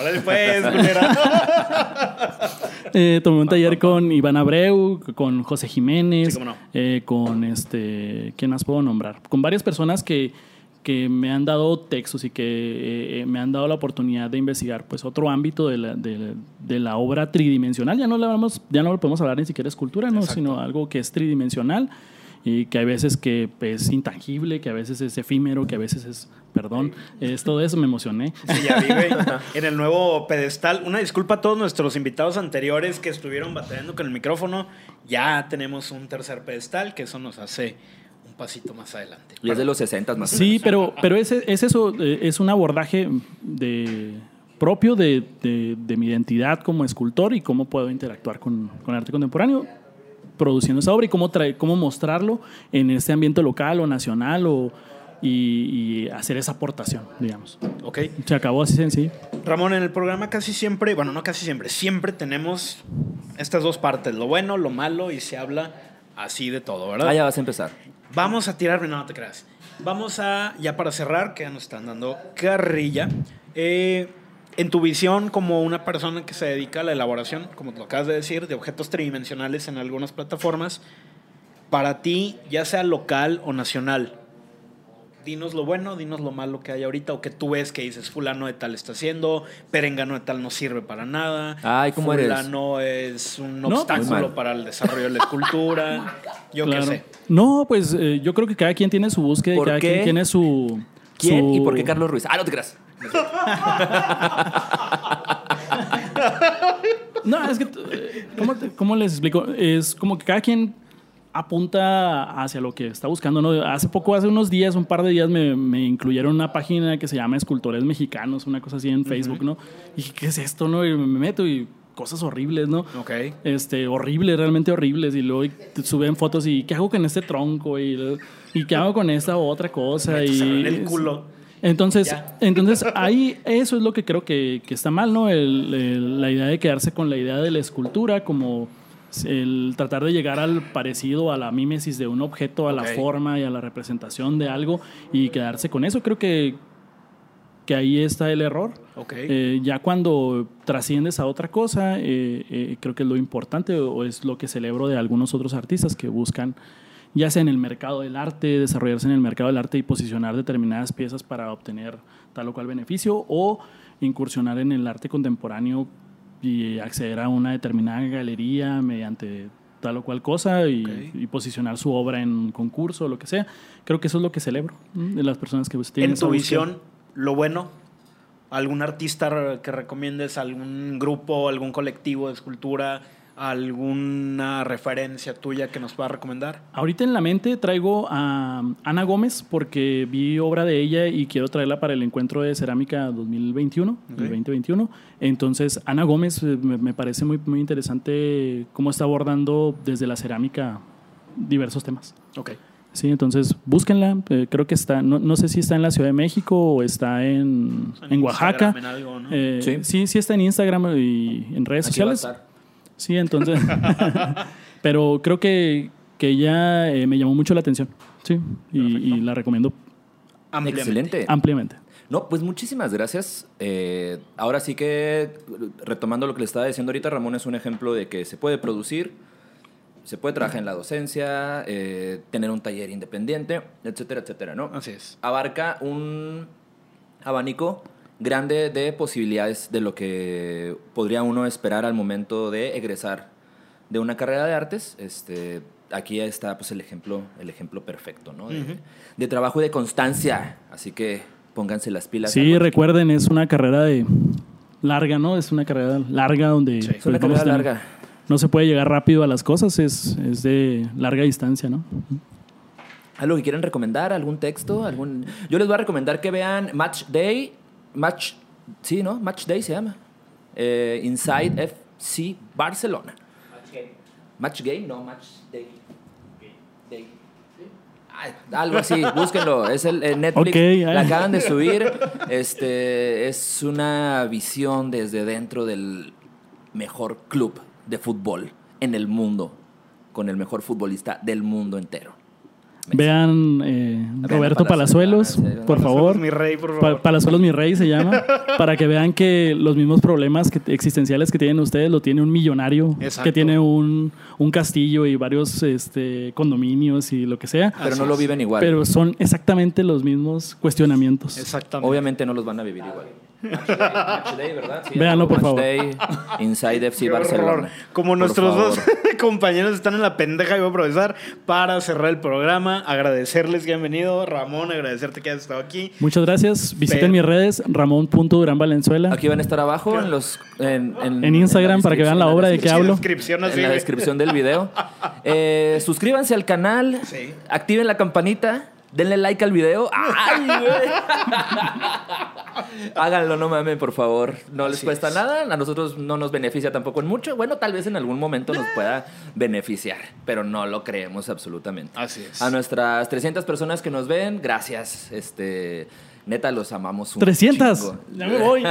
Órale, pues, culera. Eh, tomé un taller con Iván Abreu, con José Jiménez, Sí, no. eh, con este, ¿quién más puedo nombrar? Con varias personas que, que me han dado textos y que eh, eh, me han dado la oportunidad de investigar pues otro ámbito de la, de, de la obra tridimensional. Ya no, le vamos, ya no lo podemos hablar ni siquiera de escultura, ¿no? Exacto. sino algo que es tridimensional y que a veces que pues, es intangible, que a veces es efímero, que a veces es, perdón, es todo eso, me emocioné. Sí, ya vi, güey. En el nuevo pedestal. Una disculpa a todos nuestros invitados anteriores que estuvieron batallando con el micrófono. Ya tenemos un tercer pedestal, que eso nos hace pasito más adelante. Y es de los 60 más Sí, pero, pero es, es eso, eh, es un abordaje de, propio de, de- de mi identidad como escultor y cómo puedo interactuar con, con arte contemporáneo produciendo esa obra y cómo, trae, cómo mostrarlo en este ambiente local o nacional o, y, y hacer esa aportación, digamos. Ok. Se acabó así sencillo. Ramón, en el programa casi siempre, bueno, no casi siempre, siempre tenemos estas dos partes, lo bueno, lo malo, y se habla así de todo, ¿verdad? Ah, ya vas a empezar. Vamos a tirar, no, te creas. Vamos a, ya para cerrar, que ya nos están dando carrilla. eh, en tu visión como una persona que se dedica a la elaboración, como lo acabas de decir, de objetos tridimensionales en algunas plataformas, para ti, ya sea local o nacional, dinos lo bueno, dinos lo malo que hay ahorita, o que tú ves que dices, fulano de tal está haciendo, perengano de tal no sirve para nada, Ay, ¿cómo eres? fulano es un No, muy obstáculo para el desarrollo de la escultura, yo Claro. qué sé. No, pues eh, yo creo que cada quien tiene su búsqueda y ¿Por cada qué? quien tiene su. ¿Quién su- y por qué Carlos Ruiz? Ah, no te creas. No, es que. eh, ¿cómo, cómo les explico? Es como que cada quien apunta hacia lo que está buscando. ¿no? Hace poco, hace unos días, un par de días, me, me incluyeron una página que se llama Escultores Mexicanos, una cosa así en Facebook, ¿no? Y dije, ¿qué es esto? no? Y me meto y cosas horribles, ¿no? Ok. este, horribles, realmente horribles. Y luego suben fotos y ¿qué hago con este tronco? Y, y ¿qué hago con esta otra cosa? Y, en el culo. Entonces, Ya. entonces ahí eso es lo que creo que, que está mal, ¿no? El- el- la idea de quedarse con la idea de la escultura como el tratar de llegar al parecido, a la mímesis de un objeto, a la forma y a la representación de algo y quedarse con eso. Creo que, que ahí está el error. Eh, ya cuando trasciendes a otra cosa, eh, eh, creo que es lo importante o es lo que celebro de algunos otros artistas que buscan, ya sea en el mercado del arte, desarrollarse en el mercado del arte y posicionar determinadas piezas para obtener tal o cual beneficio, o incursionar en el arte contemporáneo y acceder a una determinada galería mediante tal o cual cosa y, posicionar su obra en un concurso o lo que sea. Creo que eso es lo que celebro de las personas que pues, tienen En tu visión, lo bueno, algún artista que recomiendes, algún grupo, algún colectivo de escultura, alguna referencia tuya que nos pueda recomendar. Ahorita en la mente traigo a Ana Gómez porque vi obra de ella y quiero traerla para el encuentro de cerámica 2021, el Ok. 2021. Entonces, Ana Gómez eh, me, parece muy, muy interesante cómo está abordando desde la cerámica diversos temas. Ok. Sí, entonces búsquenla. eh, creo que está, no, no sé si está en la Ciudad de México o está en, en Oaxaca. En algo, ¿no? Eh, Sí. sí. sí, está en Instagram y en redes Aquí va a sociales. estar. Sí, entonces. pero creo que, que ella eh, me llamó mucho la atención. Sí, y, y la recomiendo Ampliamente. Excelente. ampliamente. No, pues muchísimas gracias. Eh, ahora sí que, retomando lo que le estaba diciendo ahorita, Ramón es un ejemplo de que se puede producir, se puede trabajar en la docencia, eh, tener un taller independiente, etcétera, etcétera, ¿no? Así es. Abarca un abanico grande de posibilidades de lo que podría uno esperar al momento de egresar de una carrera de artes. Este, aquí está pues, el, ejemplo, el ejemplo perfecto, ¿no? De, trabajo y de constancia. Así que pónganse las pilas. Sí, recuerden, es una carrera de larga, ¿no? Es una carrera larga donde Sí. pues, Es una vamos carrera a tener- larga. no se puede llegar rápido a las cosas, es, es de larga distancia, ¿no? ¿Algo que quieran recomendar? ¿Algún texto? ¿Algún... Yo les voy a recomendar que vean Match Day. Match... Sí, ¿no? Match Day se llama. Eh, Inside FC Barcelona. Match Game, no, Match Day. Day. Ay, algo así, búsquenlo. Es el, el Netflix. Ok, ay. la acaban de subir. Este es una visión desde dentro del mejor club de fútbol en el mundo, con el mejor futbolista del mundo entero. Vean eh, Roberto Palazuelos. Palazuelos, Ah, por favor. mi rey, por Pa- favor. Palazuelos mi rey se llama, para que vean que los mismos problemas que, existenciales que tienen ustedes lo tiene un millonario, Exacto. que tiene un, un castillo y varios este, condominios y lo que sea, Pero Así no lo viven igual. pero son exactamente los mismos cuestionamientos. Exactamente. Obviamente no los van a vivir igual. Match Day, Match Day, ¿verdad? Sí, Véanlo, por Match favor. Day, Inside FC Qué Barcelona. horror. Como Por nuestros dos compañeros están en la pendeja, iba a aprovechar para cerrar el programa, agradecerles que han venido. Ramón, agradecerte que hayas estado aquí. Muchas gracias. Visiten Pero- mis redes, ramón.duranvalenzuela. Aquí van a estar abajo en los en, En Instagram, para que vean la obra de qué Sí, hablo. descripción así, en la descripción del video. Eh, suscríbanse al canal, Sí. activen la campanita, denle like al video. ¡Ay, güey! Háganlo, no mames, por favor. No les cuesta nada. A nosotros no nos beneficia tampoco en mucho. Bueno, tal vez en algún momento nos eh. pueda beneficiar, pero no lo creemos absolutamente. Así es. A nuestras 300 personas que nos ven, gracias. Este. Neta, los amamos un 300. Chingo. Ya me voy.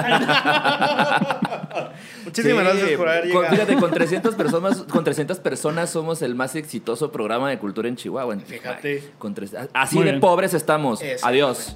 Muchísimas gracias por haber llegado. Con, fíjate, con 300, personas, con 300 personas somos el más exitoso programa de cultura en Chihuahua. Fíjate. Con tres, así de pobres estamos. Adiós.